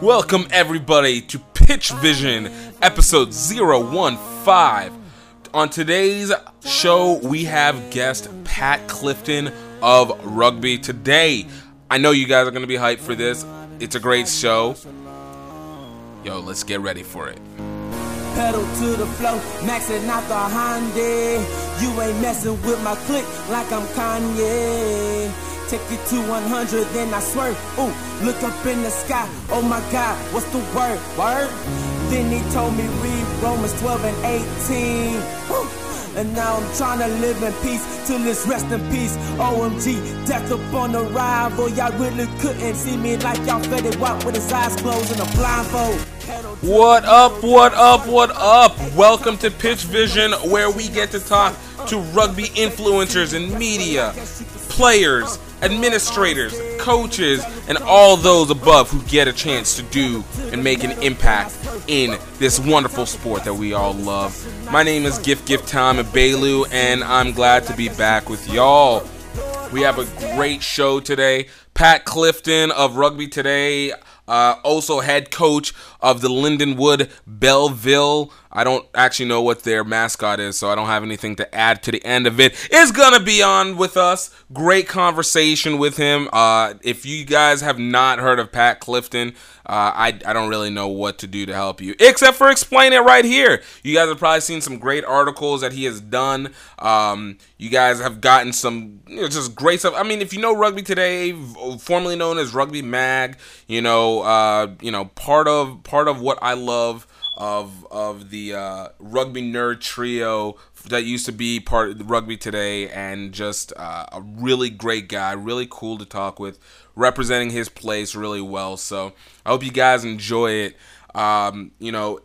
Welcome everybody to Pitch Vision episode 015. On today's show, we have guest Pat Clifton of Rugby Today. I know you guys are going to be hyped for this. It's a great show. Yo, let's get ready for it. Pedal to the flow, maxing out the Hyundai. You ain't messing with my click like I'm Kanye. Take it to 100, then I swerve. Ooh, look up in the sky. Oh my God, what's the word? Word? Then he told me read Romans 12 and 18. Woo. And now I'm trying to live in peace till it's rest in peace. OMG, death upon. Boy, y'all really couldn't see me like y'all fed it walk with his eyes closed and a blindfold. What up, what up, what up? Welcome to Pitch Vision, where we get to talk to rugby influencers and media, players, administrators, coaches, and all those above who get a chance to do and make an impact in this wonderful sport that we all love. My name is Gift Gift Tom Bailu, and I'm glad to be back with y'all. We have a great show today. Pat Clifton of Rugby Today uh, also head coach of the Lindenwood Belleville. I don't actually know what their mascot is, so I don't have anything to add to the end of it. Is gonna be on with us. Great conversation with him. Uh, if you guys have not heard of Pat Clifton, uh, I, I don't really know what to do to help you, except for explain it right here. You guys have probably seen some great articles that he has done. Um, you guys have gotten some you know, just great stuff. I mean, if you know Rugby Today, formerly known as Rugby Mag, you know, uh, you know, part of part of what I love of of the uh, rugby nerd trio that used to be part of rugby today and just uh, a really great guy really cool to talk with representing his place really well so i hope you guys enjoy it um, you know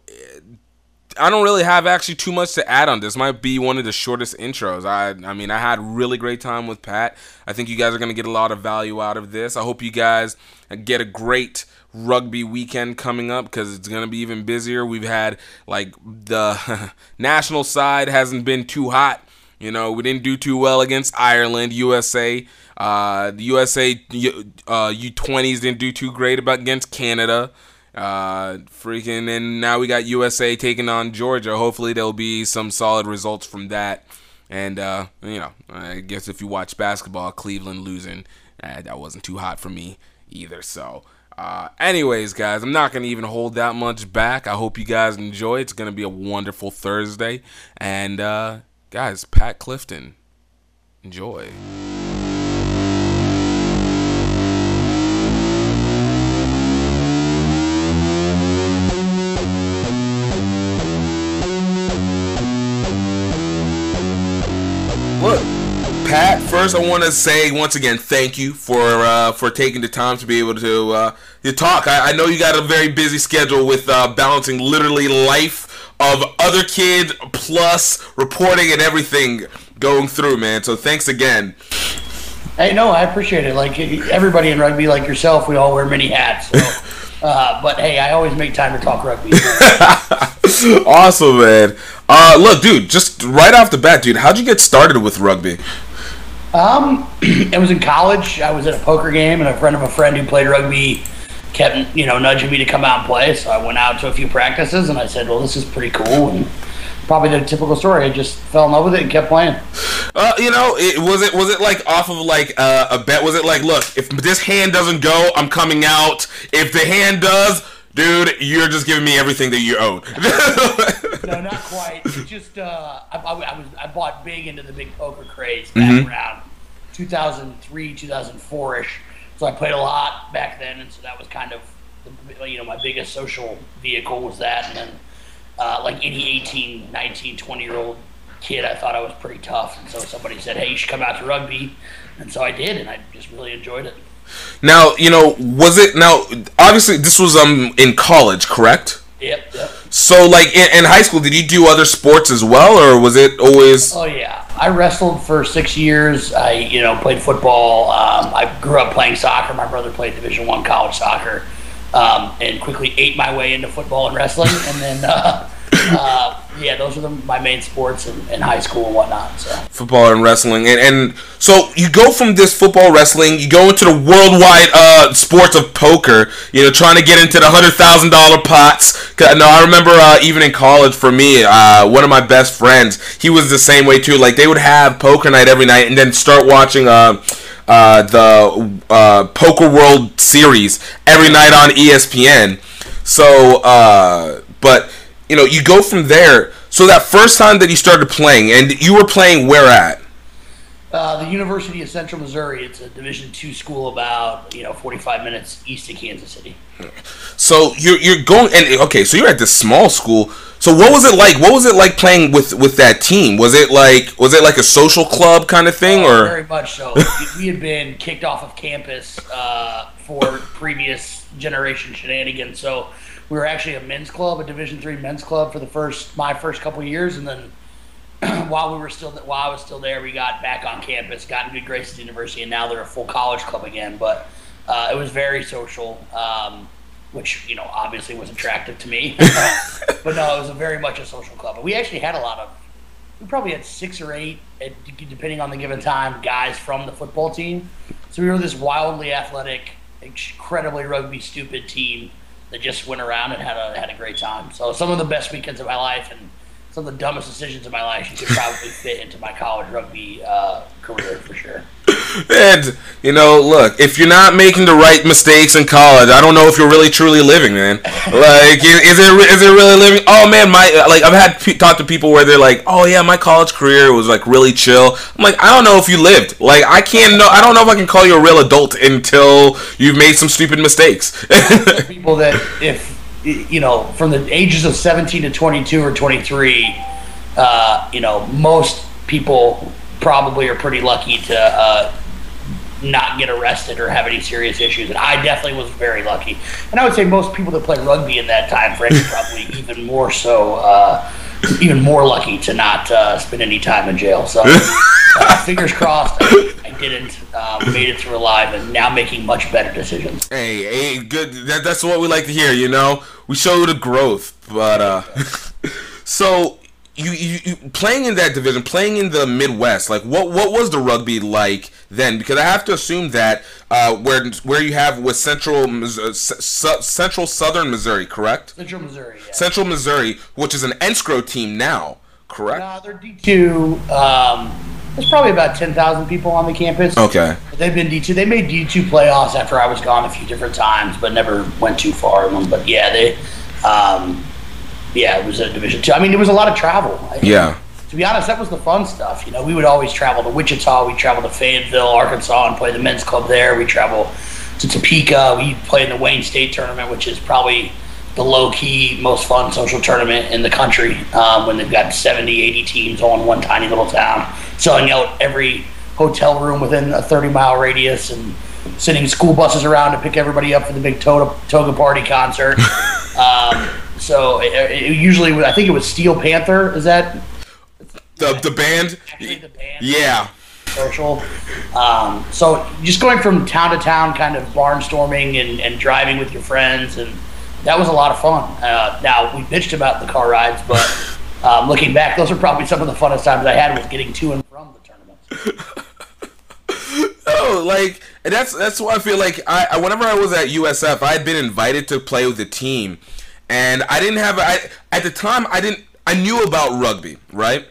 I don't really have actually too much to add on this. Might be one of the shortest intros. I I mean, I had really great time with Pat. I think you guys are going to get a lot of value out of this. I hope you guys get a great rugby weekend coming up because it's going to be even busier. We've had like the national side hasn't been too hot. You know, we didn't do too well against Ireland, USA. Uh, the USA uh, U20s didn't do too great about against Canada. Uh, freaking, and now we got USA taking on Georgia. Hopefully, there'll be some solid results from that. And uh, you know, I guess if you watch basketball, Cleveland losing, uh, that wasn't too hot for me either. So uh, anyways, guys, I'm not going to even hold that much back. I hope you guys enjoy. It's going to be a wonderful Thursday. And, uh, guys, Pat Clifton, enjoy. Pat, first I want to say once again thank you for uh, for taking the time to be able to uh, to talk. I, I know you got a very busy schedule with uh, balancing literally life of other kids plus reporting and everything going through, man. So thanks again. Hey, no, I appreciate it. Like everybody in rugby, like yourself, we all wear many hats. So, uh, but hey, I always make time to talk rugby. awesome, man. Uh, look, dude, just right off the bat, dude, how'd you get started with rugby? Um, I was in college. I was at a poker game, and a friend of a friend who played rugby kept, you know, nudging me to come out and play. So I went out to a few practices, and I said, "Well, this is pretty cool." And probably the typical story. I just fell in love with it and kept playing. Uh, you know, it, was it was it like off of like uh, a bet? Was it like, look, if this hand doesn't go, I'm coming out. If the hand does, dude, you're just giving me everything that you own. no, not quite. Just uh, I, I, I, was I bought big into the big poker craze back mm-hmm. around 2003, 2004 ish. So I played a lot back then, and so that was kind of the, you know my biggest social vehicle was that, and then uh, like any 18, 19, 20 year old kid, I thought I was pretty tough, and so somebody said, "Hey, you should come out to rugby," and so I did, and I just really enjoyed it. Now, you know, was it now? Obviously, this was um in college, correct? Yep. yep. So, like in, in, high school, did you do other sports as well, or was it always? Oh yeah, I wrestled for six years. I you know played football. Um, I grew up playing soccer. My brother played Division One college soccer, um, and quickly ate my way into football and wrestling. and then uh, uh, yeah, those are the, my main sports in, in high school and whatnot. So football and wrestling, and and so you go from this football wrestling, you go into the worldwide uh, sports of poker. You know, trying to get into the hundred thousand dollar pots. No, I remember uh, even in college for me, uh, one of my best friends, he was the same way too. Like they would have poker night every night, and then start watching. Uh, uh, the uh, Poker World Series every night on ESPN. So, but you know, you go from there. So that first time that you started playing, and you were playing where at? Uh, the University of Central Missouri. It's a Division two school about you know 45 minutes east of Kansas City. So you're you're going and okay, so you're at this small school. So what was it like? What was it like playing with with that team? Was it like was it like a social club kind of thing, oh, or very much so? we had been kicked off of campus uh, for previous generation shenanigans. So we were actually a men's club, a Division three men's club for the first my first couple years, and then while we were still while I was still there, we got back on campus, got in good graces university, and now they're a full college club again. But uh, it was very social, um, which you know obviously was attractive to me. but no, it was a very much a social club. But we actually had a lot of we probably had six or eight, depending on the given time, guys from the football team. So we were this wildly athletic, incredibly rugby stupid team that just went around and had a had a great time. So some of the best weekends of my life and some of the dumbest decisions of my life you could probably fit into my college rugby uh, career for sure. And you know, look, if you're not making the right mistakes in college, I don't know if you're really truly living, man. like, is, it is it really living? Oh man, my like I've had pe- talked to people where they're like, oh yeah, my college career was like really chill. I'm like, I don't know if you lived. Like, I can't know. I don't know if I can call you a real adult until you've made some stupid mistakes. people that if you know from the ages of 17 to 22 or 23, uh, you know, most people probably are pretty lucky to uh, not get arrested or have any serious issues. And I definitely was very lucky. And I would say most people that play rugby in that time frame probably even more so, uh, even more lucky to not uh, spend any time in jail. So uh, fingers crossed, I, I didn't. Uh, made it through alive, and now making much better decisions. Hey, hey, good. That, that's what we like to hear. You know, we show the growth, but uh, so you, you, you playing in that division, playing in the Midwest, like what what was the rugby like then? Because I have to assume that uh, where where you have with Central uh, Central Southern Missouri, correct? Central Missouri. Yeah. Central Missouri, which is an NSCRO team now, correct? No, they're D two. Um, there's probably about ten thousand people on the campus. Okay. They've been D two. They made D two playoffs after I was gone a few different times, but never went too far in them. But yeah, they. Um, yeah, it was a Division Two. I mean, there was a lot of travel. Yeah. To be honest, that was the fun stuff. You know, we would always travel to Wichita. We travel to Fayetteville, Arkansas, and play the men's club there. We travel to Topeka. We play in the Wayne State tournament, which is probably the low key, most fun social tournament in the country um, when they've got 70, 80 teams all in one tiny little town, selling out every hotel room within a 30 mile radius and sending school buses around to pick everybody up for the big Toga, toga Party concert. um, so it, it usually, I think it was Steel Panther. Is that the the band? Actually, the band. Yeah. Social. Um, so just going from town to town, kind of barnstorming and, and driving with your friends, and that was a lot of fun. Uh, now we bitched about the car rides, but um, looking back, those are probably some of the funnest times I had was getting to and from the tournament. oh, like and that's that's why I feel like I whenever I was at USF, I had been invited to play with the team and I didn't have I at the time I didn't I knew about rugby, right?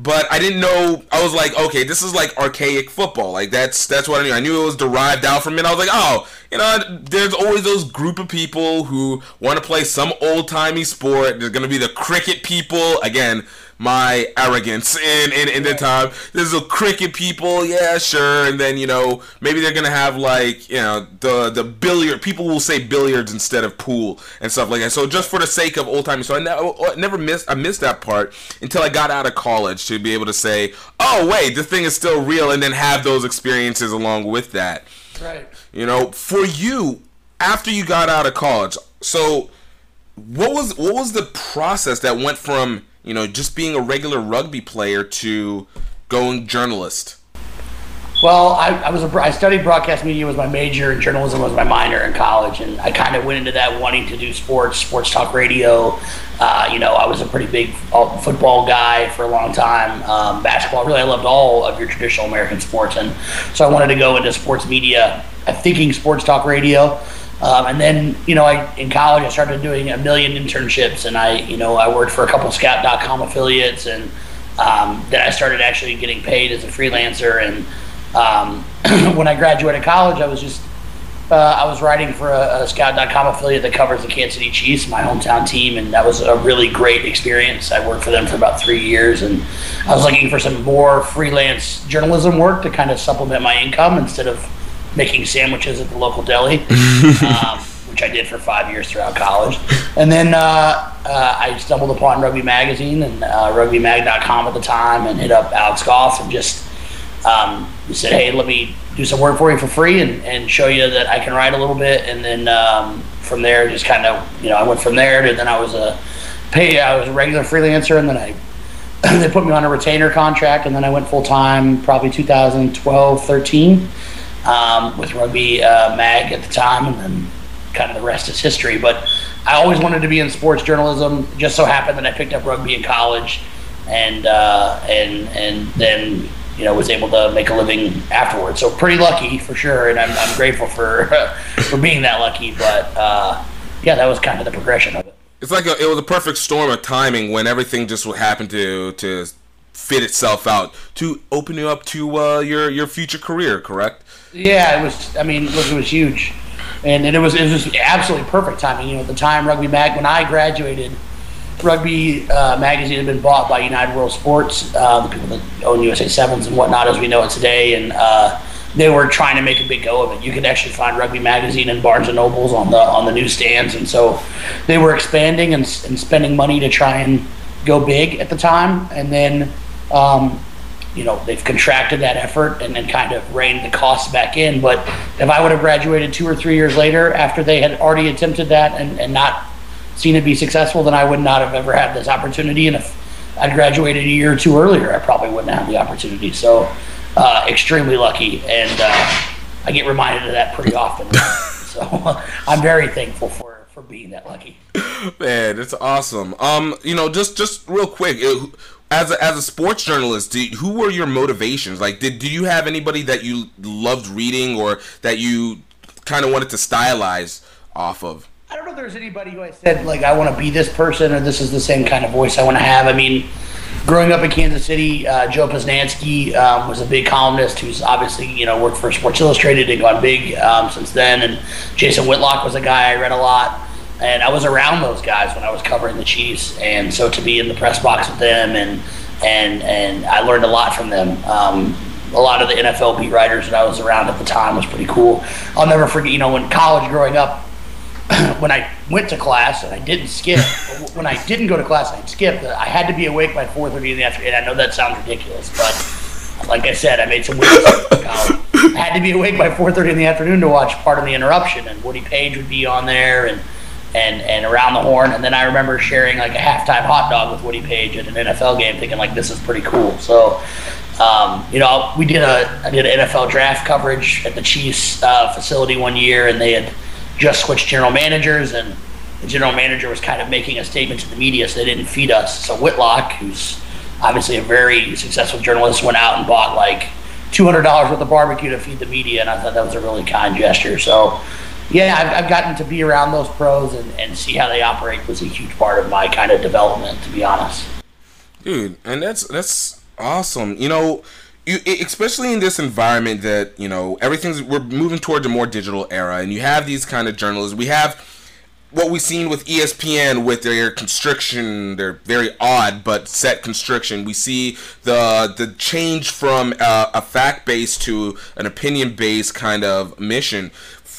But I didn't know. I was like, okay, this is like archaic football. Like that's that's what I knew. I knew it was derived out from it. I was like, oh, you know, there's always those group of people who want to play some old timey sport. There's gonna be the cricket people again my arrogance in, in, in the time. There's a cricket people, yeah, sure, and then you know maybe they're gonna have like you know the the billiard people will say billiards instead of pool and stuff like that. So just for the sake of old timey, so I, ne- never missed I missed that part until I got out of college to be able to say, oh wait, the thing is still real, and then have those experiences along with that. Right. You know, for you after you got out of college, so what was what was the process that went from you know, just being a regular rugby player to going journalist? Well, I, I was a, I studied broadcast media was my major, and journalism was my minor in college, and I kind of went into that wanting to do sports, sports talk radio. Uh, you know, I was a pretty big uh, football guy for a long time. Um, basketball, really, I loved all of your traditional American sports, and so I wanted to go into sports media. Thinking sports talk radio. Um, and then, you know, I in college I started doing a million internships, and I, you know, I worked for a couple Scout.com affiliates, and um, then I started actually getting paid as a freelancer. And um, when I graduated college, I was just uh, I was writing for a, a, Scout.com affiliate that covers the Kansas City Chiefs, my hometown team, and that was a really great experience. I worked for them for about three years, and I was looking for some more freelance journalism work to kind of supplement my income instead of making sandwiches at the local deli, um, which I did for five years throughout college. And then uh, uh, I stumbled upon Rugby Magazine and uh, RugbyMag.com at the time, and hit up Alex Goff and just um, said, "Hey, let me do some work for you for free and, and show you that I can write a little bit." And then um, from there, just kind of you know, I went from there to then I was a pay. I was a regular freelancer, and then I. they put me on a retainer contract, and then I went full time probably 2012, 13 um, with Rugby uh, Mag at the time, and then kind of the rest is history. But I always wanted to be in sports journalism. Just so happened that I picked up rugby in college, and uh, and and then you know was able to make a living afterwards. So pretty lucky for sure, and I'm, I'm grateful for for being that lucky. But uh, yeah, that was kind of the progression of it. It's like a, it was a perfect storm of timing when everything just would happen to to fit itself out to open you up to uh, your your future career. Correct? Yeah, it was. I mean, it was huge, and, and it was it was absolutely perfect timing. You know, at the time, Rugby Mag when I graduated, Rugby uh, magazine had been bought by United World Sports, uh, the people that own USA Sevens and whatnot, as we know it today, and uh, they were trying to make a big go of it. You could actually find Rugby magazine in Barnes and Nobles on the on the newsstands, and so they were expanding and, and spending money to try and go big at the time, and then. Um, you know they've contracted that effort and then kind of reined the costs back in. But if I would have graduated two or three years later after they had already attempted that and, and not seen it be successful, then I would not have ever had this opportunity. And if I'd graduated a year or two earlier, I probably wouldn't have the opportunity. So uh, extremely lucky, and uh, I get reminded of that pretty often. so I'm very thankful for for being that lucky. Man, it's awesome. Um, you know, just just real quick. It, as a, as a sports journalist, who were your motivations? Like, did do you have anybody that you loved reading or that you kind of wanted to stylize off of? I don't know if there's anybody who I said like I want to be this person or this is the same kind of voice I want to have. I mean, growing up in Kansas City, uh, Joe Posnanski um, was a big columnist who's obviously you know worked for Sports Illustrated and gone big um, since then. And Jason Whitlock was a guy I read a lot and I was around those guys when I was covering the Chiefs, and so to be in the press box with them, and and and I learned a lot from them. Um, a lot of the NFL beat writers that I was around at the time was pretty cool. I'll never forget, you know, when college growing up, when I went to class and I didn't skip, when I didn't go to class and I skipped, I had to be awake by 4:30 in the afternoon. And I know that sounds ridiculous, but like I said, I made some weird college. I had to be awake by 4:30 in the afternoon to watch Pardon the Interruption, and Woody Paige would be on there, and and and around the horn. And then I remember sharing like a halftime hot dog with Woody Paige at an NFL game, thinking like this is pretty cool. So. Um, you know, we did a I did an NFL draft coverage at the Chiefs uh, facility one year, and they had just switched general managers, and the general manager was kind of making a statement to the media, so they didn't feed us. So Whitlock, who's obviously a very successful journalist, went out and bought like two hundred dollars worth of barbecue to feed the media, and I thought that was a really kind gesture. So yeah, I've, I've, gotten to be around those pros and, and see how they operate was a huge part of my kind of development, to be honest. Dude, and that's that's awesome. You know, you especially in this environment that you know everything's we're moving towards a more digital era, and you have these kind of journalists. We have what we've seen with ESPN with their constriction, they're very odd but set constriction. We see the the change from uh, a fact based to an opinion based kind of mission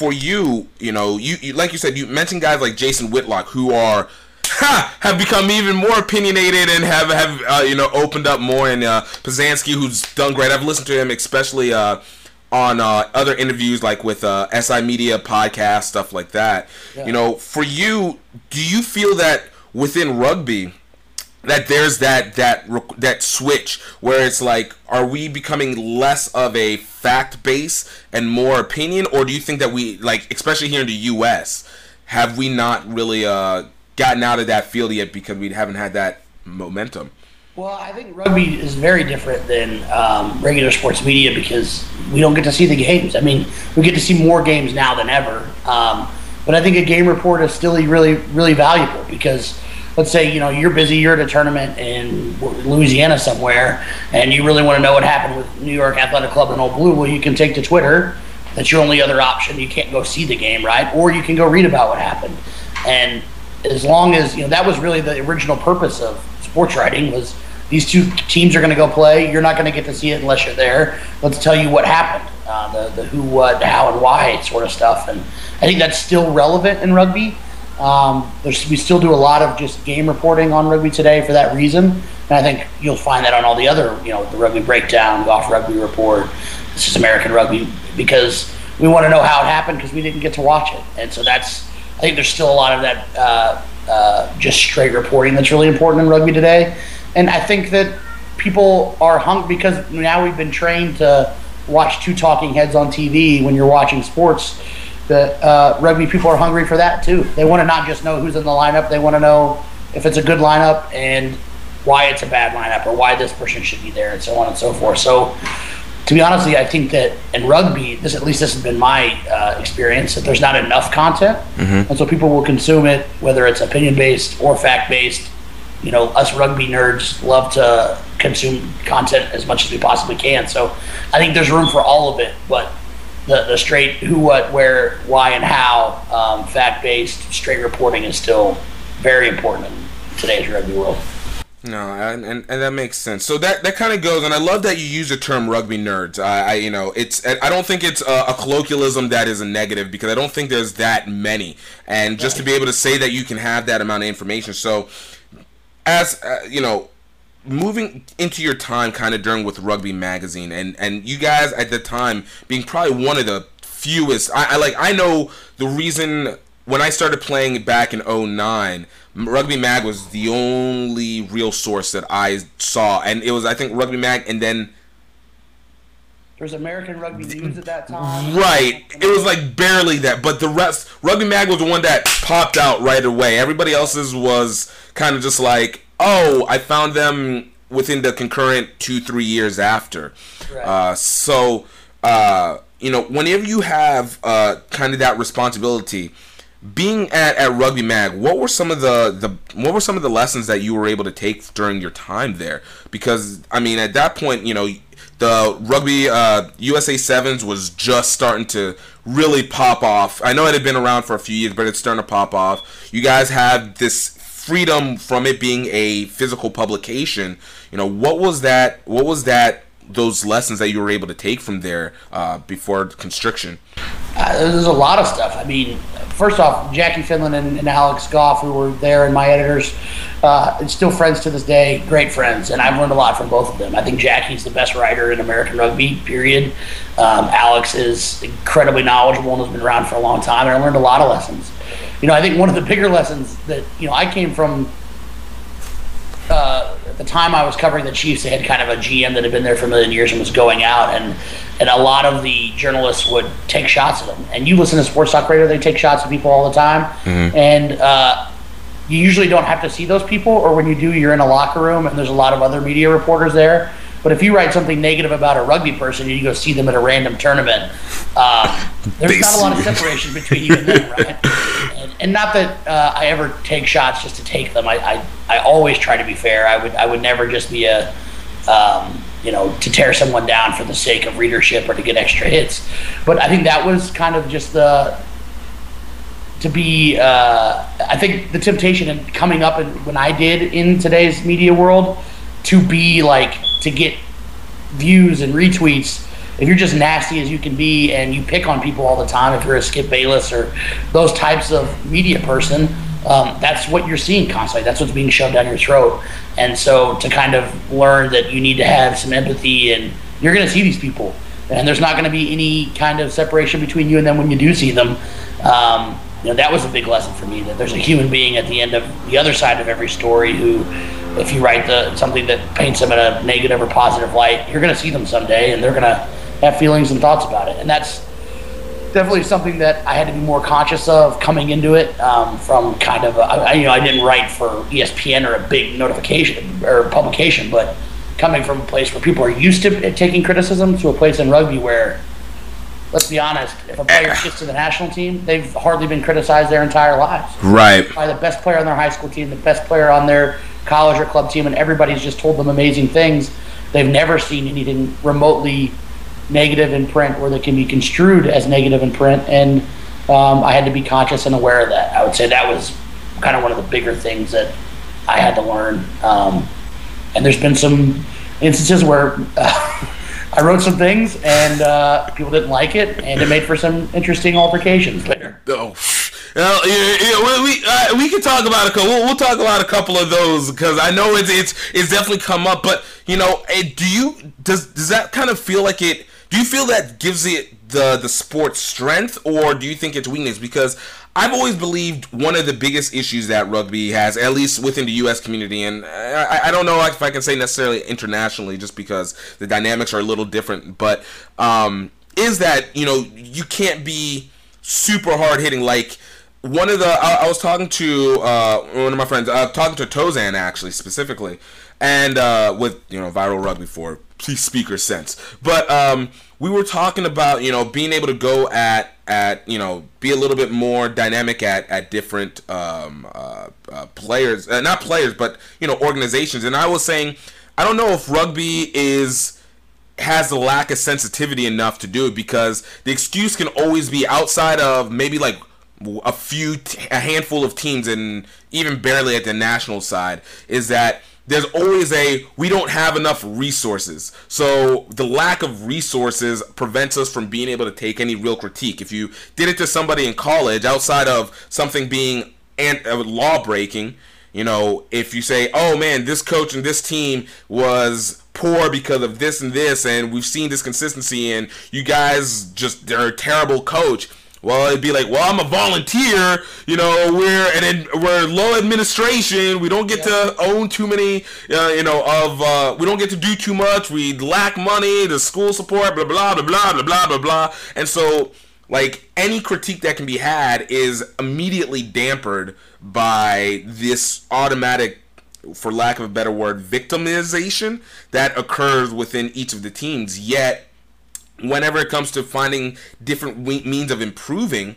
for you, you know, you, you like you said, you mentioned guys like Jason Whitlock who are ha, have become even more opinionated and have have uh, you know opened up more. And uh, Posnanski, who's done great. I've listened to him, especially uh, on uh, other interviews like with uh, SI Media podcast stuff like that. Yeah. You know, for you, do you feel that within rugby? That there's that that that switch where it's like are we becoming less of a fact base and more opinion or do you think that we like especially here in the US have we not really uh gotten out of that field yet because we haven't had that momentum well, I think rugby is very different than um, regular sports media because we don't get to see the games. I mean, we get to see more games now than ever. Um, but I think a game report is still really, really valuable because let's say you know you're busy, you're at a tournament in Louisiana somewhere, and you really want to know what happened with New York Athletic Club and Old Blue. Well, you can take to Twitter. That's your only other option. You can't go see the game, right? Or you can go read about what happened. And as long as you know that was really the original purpose of sports writing was these two teams are going to go play. You're not going to get to see it unless you're there. Let's tell you what happened, uh, the the who, what, how, and why sort of stuff. And I think that's still relevant in rugby. Um, we still do a lot of just game reporting on rugby today for that reason, and I think you'll find that on all the other, you know, the rugby breakdown, Goff rugby report, this is American rugby, because we want to know how it happened because we didn't get to watch it, and so that's I think there's still a lot of that uh, uh, just straight reporting that's really important in rugby today and I think that people are hung because now we've been trained to watch two talking heads on TV when you're watching sports. That uh, rugby people are hungry for that too. They want to not just know who's in the lineup; they want to know if it's a good lineup and why it's a bad lineup or why this person should be there and so on and so forth. So, to be honest, I think that in rugby, this at least this has been my uh, experience that there's not enough content, mm-hmm. and so people will consume it whether it's opinion based or fact based you know, us rugby nerds love to consume content as much as we possibly can. So I think there's room for all of it, but the, the straight who, what, where, why, and how, um, fact based, straight reporting is still very important in today's rugby world. No, and, and, and that makes sense. So that that kind of goes, and I love that you use the term rugby nerds. I, I you know it's I don't think it's a, a, colloquialism that is a negative because I don't think there's that many, and just to be able to say that you can have that amount of information. So as uh, you know, moving into your time kind of during with Rugby Magazine, and and you guys at the time being probably one of the fewest. I, I like I know the reason when I started playing back in 09, Rugby Mag was the only real source that I saw, and it was I think Rugby Mag, and then there's American Rugby News at that time. Right. It was like barely that, but the rest, Rugby Mag was the one that popped out right away. Everybody else's was kind of just like, oh, I found them within the concurrent two, three years after. Right. Uh, so, uh, you know, whenever you have uh, kind of that responsibility, being at, at Rugby Mag, what were some of the, the what were some of the lessons that you were able to take during your time there? Because I mean, at that point, you know, the rugby uh, USA Sevens was just starting to really pop off. I know it had been around for a few years, but it's starting to pop off. You guys have this freedom from it being a physical publication. You know, what was that? What was that? Those lessons that you were able to take from there uh, before constriction. Uh, there's a lot of stuff. I mean, first off, Jackie Finlan and, and Alex Goff, who were there, and my editors, uh, still friends to this day, great friends, and I've learned a lot from both of them. I think Jackie's the best writer in American rugby, period. Um, Alex is incredibly knowledgeable and has been around for a long time, and I learned a lot of lessons. You know, I think one of the bigger lessons that, you know, I came from uh, at the time I was covering the Chiefs, they had kind of a GM that had been there for a million years and was going out, and and a lot of the journalists would take shots at them. And you listen to sports talk radio; they take shots at people all the time, mm-hmm. and uh, you usually don't have to see those people, or when you do, you're in a locker room and there's a lot of other media reporters there. But if you write something negative about a rugby person and you go see them at a random tournament, uh, there's not a lot of separation between you and them, right? And, not that uh, I ever take shots just to take them. I, I, I, always try to be fair. I would I would never just be a um, you know to tear someone down for the sake of readership or to get extra hits. But I think that was kind of just the to be uh, I think the temptation in coming up and when I did in today's media world to be like to get views and retweets if you're just nasty as you can be and you pick on people all the time. If you're a skip bayless or those types of media person um, that's what you're seeing constantly. That's what's being shoved down your throat. And so to kind of learn that you need to have some empathy and you're going to see these people. And there's not going to be any kind of separation between you and them when you do see them. Um, you know that was a big lesson for me that there's a human being at the end of the other side of every story who if you write the something that paints them in a negative or positive light, you're going to see them someday, and they're going to have feelings and thoughts about it. And that's definitely something that I had to be more conscious of coming into it. Um, from kind of, a, I, you know, I didn't write for ESPN or a big notification or publication, but coming from a place where people are used to taking criticism to a place in rugby where let's be honest, if a player gets to the national team, they've hardly been criticized their entire lives. Right. By the best player on their high school team, the best player on their college or club team, and everybody's just told them amazing things. They've never seen anything remotely negative in print or that can be construed as negative in print. And um, I had to be conscious and aware of that. I would say that was kind of one of the bigger things that I had to learn. Um, and there's been some instances where. Uh, I wrote some things, and uh, people didn't like it, and it made for some interesting altercations later. Oh. Well, yeah, yeah, we uh, we can talk about a couple. We'll, we'll, talk about a couple of those because I know it's it's it's definitely come up. But you know, do you does does that kind of feel like it? Do you feel that gives it the the sport strength, or do you think it's weakness? Because I've always believed one of the biggest issues that rugby has, at least within the U.S. community, and I, I don't know if I can say necessarily internationally, just because the dynamics are a little different, but um, is that you know you can't be super hard hitting like one of the I, I was talking to uh, one of my friends uh, talking to Tozan actually specifically and uh, with you know viral rugby for please speaker sense but um, we were talking about you know being able to go at at you know be a little bit more dynamic at at different um, uh, uh, players, uh, not players, but you know organizations. And I was saying, I don't know if rugby is has the lack of sensitivity enough to do it because the excuse can always be outside of maybe like a few a handful of teams and even barely at the national side is that there's always a we don't have enough resources. So the lack of resources prevents us from being able to take any real critique. If you did it to somebody in college outside of something being and uh, law breaking, you know, if you say, "Oh man, this coach and this team was poor because of this and this and we've seen this consistency and you guys just they're a terrible coach." Well, it'd be like, well, I'm a volunteer. You know, we're and then we're low administration. We don't get yeah. to own too many. Uh, you know, of uh, we don't get to do too much. We lack money, the school support, blah blah blah blah blah blah blah blah. And so, like any critique that can be had is immediately dampered by this automatic for lack of a better word, victimization that occurs within each of the teams. Yet whenever it comes to finding different means of improving,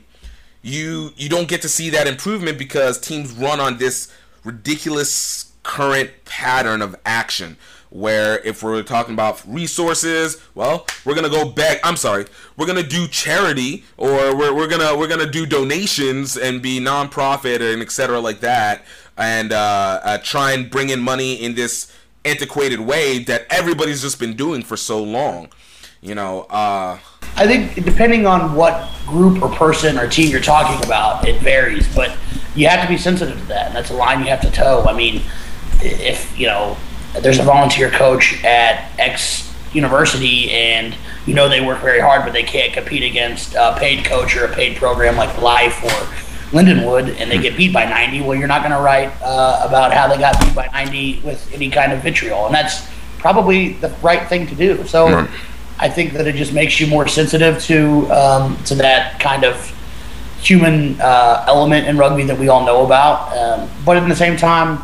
you you don't get to see that improvement because teams run on this ridiculous current pattern of action where if we're talking about resources well we're gonna go back i'm sorry we're gonna do charity or we're, we're gonna we're gonna do donations and be nonprofit and etc like that and uh, uh, try and bring in money in this antiquated way that everybody's just been doing for so long you know, uh, I think depending on what group or person or team you're talking about, it varies. But you have to be sensitive to that, and that's a line you have to toe. I mean, if you know there's a volunteer coach at X university, and you know they work very hard, but they can't compete against a paid coach or a paid program like Life or Lindenwood, and they get beat by 90. Well, you're not going to write uh, about how they got beat by 90 with any kind of vitriol, and that's probably the right thing to do. So. Mm I think that it just makes you more sensitive to um, to that kind of human uh, element in rugby that we all know about. Um, but at the same time,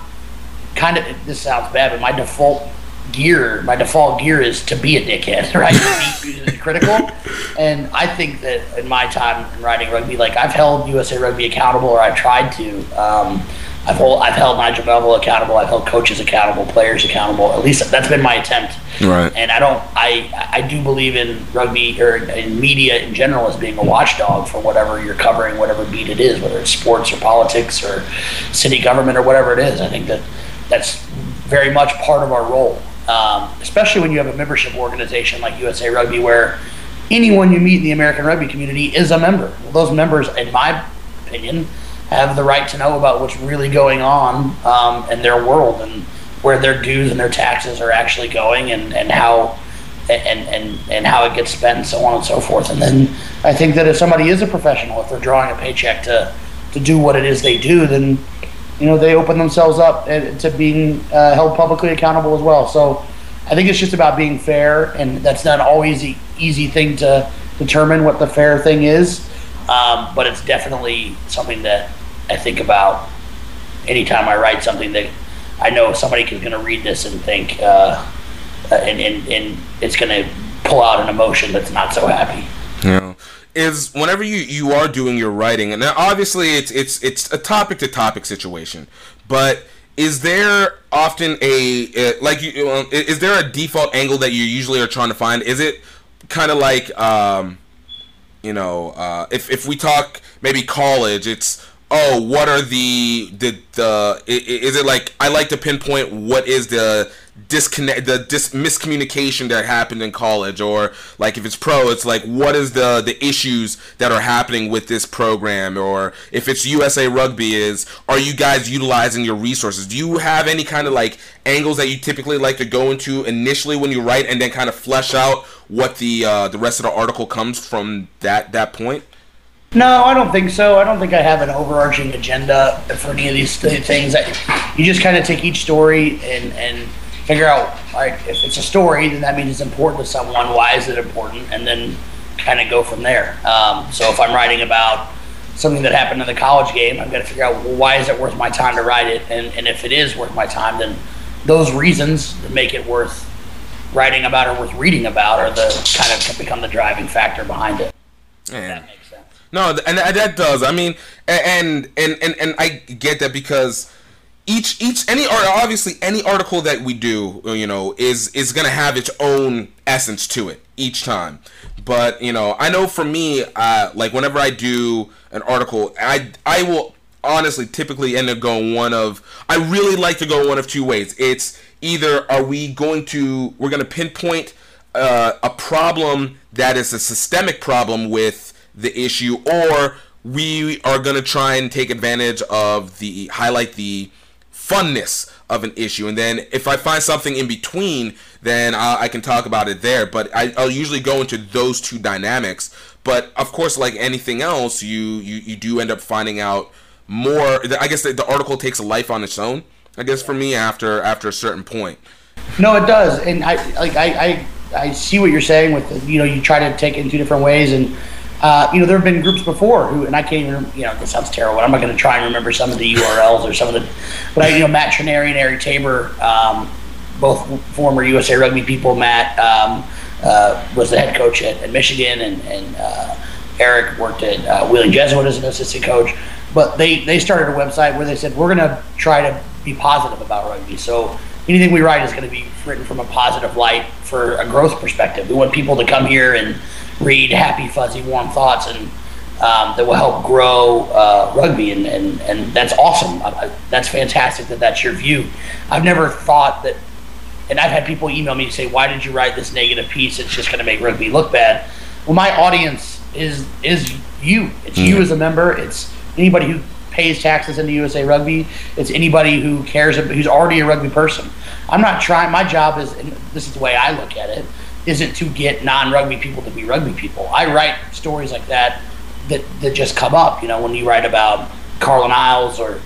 kind of this sounds bad, but my default gear, my default gear is to be a dickhead, right? to be critical. And I think that in my time in writing rugby, like I've held USA Rugby accountable, or I've tried to. Um, I've, hold, I've held Nigel Melville accountable. I've held coaches accountable, players accountable. At least that's been my attempt. Right. And I don't. I I do believe in rugby or in media in general as being a watchdog for whatever you're covering, whatever beat it is, whether it's sports or politics or city government or whatever it is. I think that that's very much part of our role, um, especially when you have a membership organization like USA Rugby, where anyone you meet in the American rugby community is a member. Well, those members, in my opinion have the right to know about what's really going on um, in their world and where their dues and their taxes are actually going and, and how and, and, and how it gets spent and so on and so forth. And then I think that if somebody is a professional, if they're drawing a paycheck to, to do what it is they do, then you know, they open themselves up to being uh, held publicly accountable as well. So I think it's just about being fair, and that's not always the easy thing to determine what the fair thing is. Um, but it's definitely something that I think about anytime I write something that I know somebody is going to read this and think, uh, and, and, and it's going to pull out an emotion that's not so happy. Yeah. Is whenever you, you are doing your writing, and obviously it's it's it's a topic to topic situation, but is there often a like you is there a default angle that you usually are trying to find? Is it kind of like um, you know uh, if if we talk maybe college, it's oh, what are the the the is it like I like to pinpoint what is the disconnect the dis- miscommunication that happened in college? Or like if it's pro it's like what is the the issues that are happening with this program? Or if it's USA rugby is are you guys utilizing your resources? Do you have any kind of like angles that you typically like to go into initially when you write and then kind of flesh out what the uh, the rest of the article comes from that that point no, I don't think so. I don't think I have an overarching agenda for any of these things. You just kind of take each story and, and figure out, all right, if it's a story, then that means it's important to someone. Why is it important? And then kind of go from there. Um, so if I'm writing about something that happened in the college game, I've got to figure out well, why is it worth my time to write it? And, and if it is worth my time, then those reasons that make it worth writing about or worth reading about are the kind of become the driving factor behind it. Yeah. No, and that does. I mean, and and and and I get that because each each any art obviously any article that we do, you know, is is gonna have its own essence to it each time. But you know, I know for me, uh, like whenever I do an article, I I will honestly typically end up going one of I really like to go one of two ways. It's either are we going to we're to pinpoint uh, a problem that is a systemic problem with the issue, or we are going to try and take advantage of the highlight the funness of an issue. And then if I find something in between, then I, I can talk about it there. But I, will usually go into those two dynamics. But of course, like anything else, you you, you do end up finding out more. I guess the, the article takes a life on its own. I guess for me, after after a certain point. No, it does, and I like I, I I see what you're saying with you know you try to take it in two different ways and uh, you know, there have been groups before who, and I can't even, you know, this sounds terrible. I'm not going to try and remember some of the URLs or some of the, but I, you know, Matt Trenary and Eric Tabor, um, both former USA Rugby people. Matt um, uh, was the head coach at, at Michigan, and, and uh, Eric worked at uh, Wheeling Jesuit as an assistant coach. But they, they started a website where they said, we're going to try to be positive about rugby. So anything we write is going to be written from a positive light for a growth perspective. We want people to come here and read happy, fuzzy, warm thoughts, and um, that will help grow uh, rugby, and, and, and that's awesome. I, that's fantastic that that's your view. I've never thought that, and I've had people email me and say, "Why did you write this negative piece? It's just going to make rugby look bad." Well, my audience is is you. It's mm-hmm. you as a member. It's anybody who pays taxes into USA Rugby. It's anybody who cares, who's already a rugby person. I'm not trying. My job is, and this is the way I look at it isn't to get non-rugby people to be rugby people. I write stories like that that, that just come up. You know, when you write about Carlin Isles or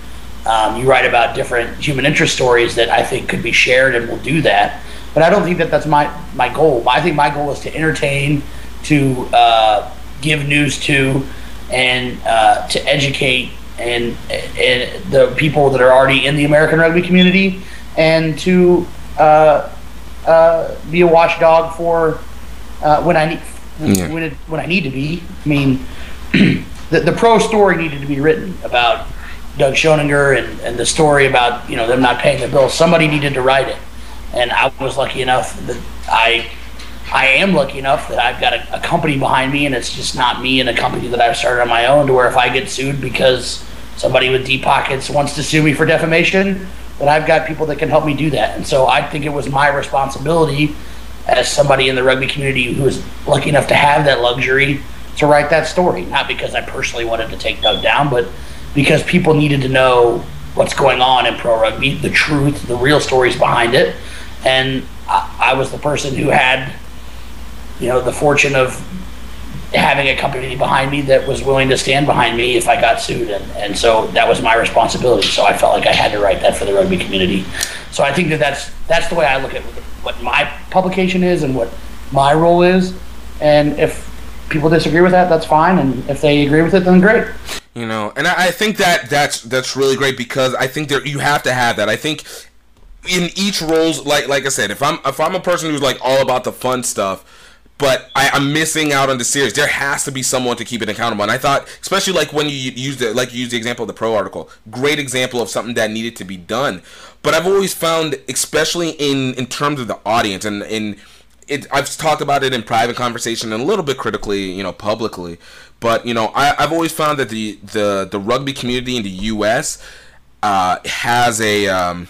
um, you write about different human interest stories that I think could be shared and will do that. But I don't think that that's my, my goal. I think my goal is to entertain, to uh, give news to, and uh, to educate and, and the people that are already in the American rugby community, and to uh, uh, be a watchdog for uh, when I need yeah. when, it, when I need to be. I mean, the, the pro story needed to be written about Doug Schoninger and, and the story about you know them not paying the bills. Somebody needed to write it, and I was lucky enough that I I am lucky enough that I've got a, a, company behind me, and it's just not me and a company that I've started on my own. To where if I get sued because somebody with deep pockets wants to sue me for defamation, that I've got people that can help me do that. And so I think it was my responsibility as somebody in the rugby community who was lucky enough to have that luxury to write that story. Not because I personally wanted to take Doug down, but because people needed to know what's going on in pro rugby, the truth, the real stories behind it. And I, I was the person who had, you know, the fortune of having a company behind me that was willing to stand behind me if I got sued. And, and so that was my responsibility. So I felt like I had to write that for the rugby community. So I think that that's, that's the way I look at what my publication is and what my role is. And if people disagree with that, that's fine. And if they agree with it, then great. You know, and I, think that that's that's really great because I think that you have to have that. I think in each roles, like like I said, if I'm if I'm a person who's like all about the fun stuff, but I, am missing out on the series. There has to be someone to keep it accountable. And I thought, especially like when you use the like you use the example of the pro article, great example of something that needed to be done. But I've always found, especially in in terms of the audience and in it, I've talked about it in private conversation and a little bit critically, you know, publicly. But you know, I, have always found that the, the the rugby community in the U.S. Uh, has a um,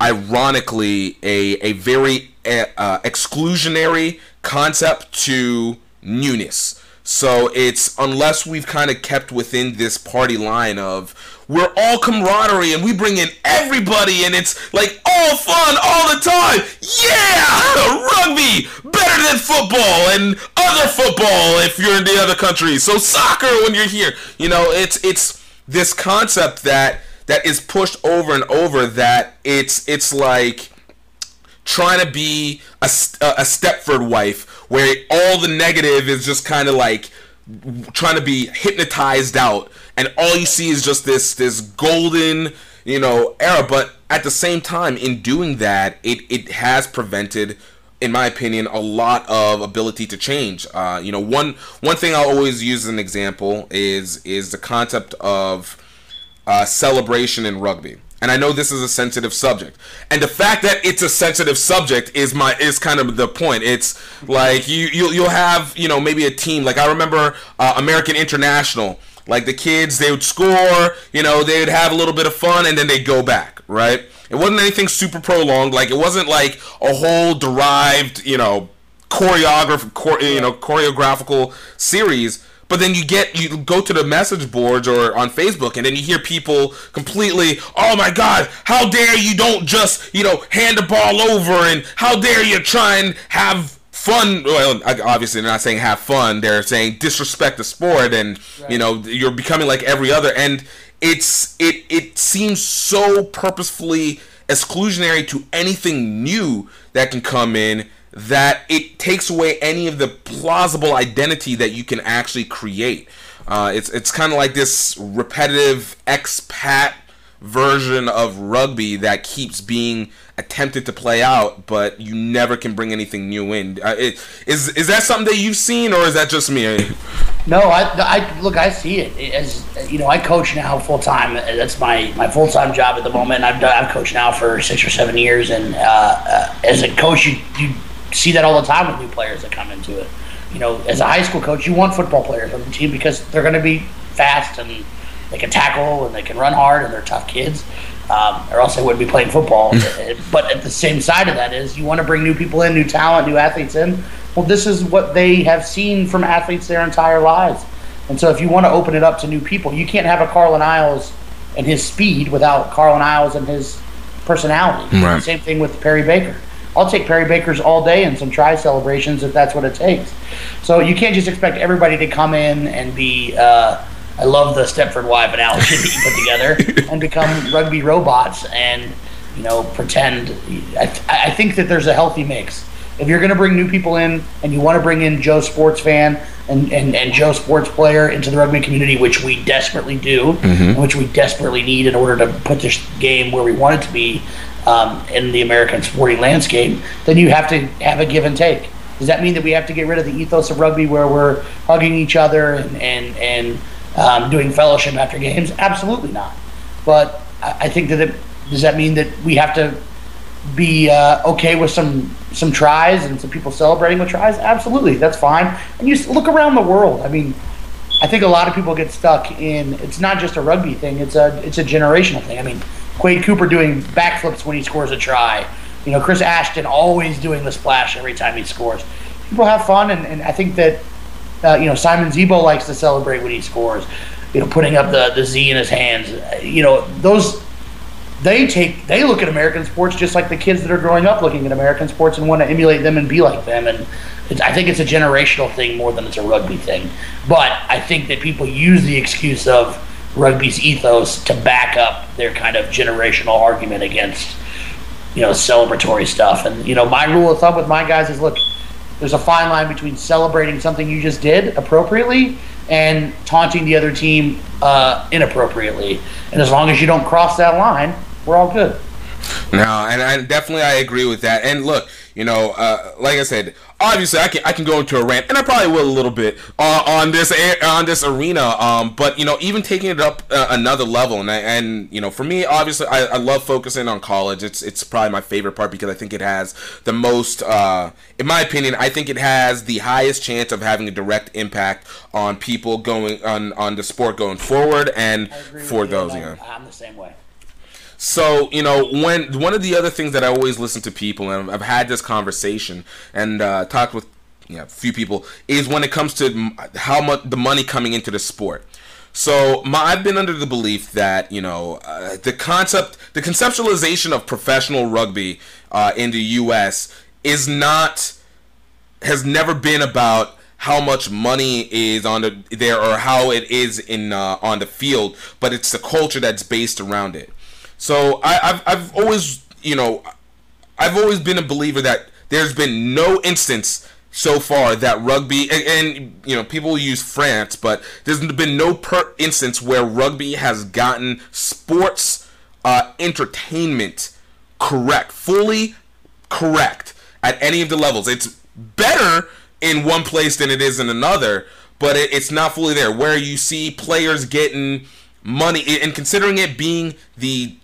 ironically a a very uh, exclusionary concept to newness. So it's unless we've kind of kept within this party line of we're all camaraderie and we bring in everybody and it's like all fun all the time. Yeah, rugby better than football and other football if you're in the other country. So soccer when you're here. You know, it's it's this concept that that is pushed over and over that it's it's like trying to be a, a Stepford wife where all the negative is just kind of like trying to be hypnotized out and all you see is just this this golden you know era. But at the same time in doing that it it has prevented in my opinion a lot of ability to change. Uh, you know one one thing i always use as an example is is the concept of uh, celebration in rugby and I know this is a sensitive subject. And the fact that it's a sensitive subject is my is kind of the point. It's like you you'll, you'll have you know maybe a team like I remember uh, American International. Like the kids, they would score, you know, they would have a little bit of fun, and then they'd go back, right? It wasn't anything super prolonged. Like it wasn't like a whole derived, you know, choreograph, chore, you know, choreographical series but then you get you go to the message boards or on Facebook and then you hear people completely, "Oh my god, how dare you don't just, you know, hand the ball over and how dare you try and have fun. Well obviously they're not saying have fun. They're saying disrespect the sport and right. you know you're becoming like every other. And it's it it seems so purposefully exclusionary to anything new that can come in that it takes away any of the plausible identity that you can actually create. Uh, it's it's kind of like this repetitive expat version of rugby that keeps being attempted to play out, but you never can bring anything new in. Uh, it, is is that something that you've seen, or is that just me? No, I, I look, I see it as you know. I coach now full time. That's my, my full time job at the moment. I've done, I've coached now for six or seven years, and uh, uh, as a coach, you, you see that all the time with new players that come into it. You know, as a high school coach, you want football players on the team because they're going to be fast and they can tackle and they can run hard and they're tough kids. Um, or else they wouldn't be playing football. but at the same side of that is you want to bring new people in, new talent, new athletes in. Well, this is what they have seen from athletes their entire lives. And so if you want to open it up to new people, you can't have a Carlin Isles and his speed without Carlin Isles and his personality. Right. Same thing with Perry Baker. I'll take Perry Bakers all day and some try celebrations if that's what it takes. So you can't just expect everybody to come in and be. Uh, I love the Stepford wife analogy that you put together and become rugby robots and you know pretend. I, th- I think that there's a healthy mix. If you're going to bring new people in and you want to bring in Joe sports fan and, and, and Joe sports player into the rugby community, which we desperately do, mm-hmm. which we desperately need in order to put this game where we want it to be, um, in the American sporting landscape, then you have to have a give and take. Does that mean that we have to get rid of the ethos of rugby where we're hugging each other and and, and um, doing fellowship after games? Absolutely not. But I think that it, does that mean that we have to be uh, okay with some some tries and some people celebrating with tries? Absolutely, that's fine. And you look around the world. I mean, I think a lot of people get stuck in. It's not just a rugby thing. It's a it's a generational thing. I mean, Quade Cooper doing backflips when he scores a try. You know, Chris Ashton always doing the splash every time he scores. People have fun, and, and I think that, uh, you know, Simon Zebo likes to celebrate when he scores. You know, putting up the, the Z in his hands. You know, those they take they look at American sports just like the kids that are growing up looking at American sports and want to emulate them and be like them. And I think it's a generational thing more than it's a rugby thing. But I think that people use the excuse of rugby's ethos to back up their kind of generational argument against you know celebratory stuff. And you know my rule of thumb with my guys is look, there's a fine line between celebrating something you just did appropriately and taunting the other team uh, inappropriately. And as long as you don't cross that line, we're all good. No, and I definitely I agree with that. And look, you know, uh, like I said, obviously I can I can go into a rant, and I probably will a little bit uh, on this on this arena. Um, but you know, even taking it up uh, another level, and and you know, for me, obviously, I, I love focusing on college. It's it's probably my favorite part because I think it has the most, uh, in my opinion, I think it has the highest chance of having a direct impact on people going on on the sport going forward, and for those, you know, I'm the same way. So you know, when one of the other things that I always listen to people, and I've had this conversation and uh, talked with you know, a few people, is when it comes to how much the money coming into the sport. So my, I've been under the belief that you know uh, the concept, the conceptualization of professional rugby uh, in the U.S. is not, has never been about how much money is on the there or how it is in uh, on the field, but it's the culture that's based around it. So I, have I've always, you know, I've always been a believer that there's been no instance so far that rugby and, and, you know people use France, but there's been no per instance where rugby has gotten sports uh, entertainment correct, fully correct at any of the levels. It's better in one place than it is in another, but it, it's not fully there. Where you see players getting money and considering it being the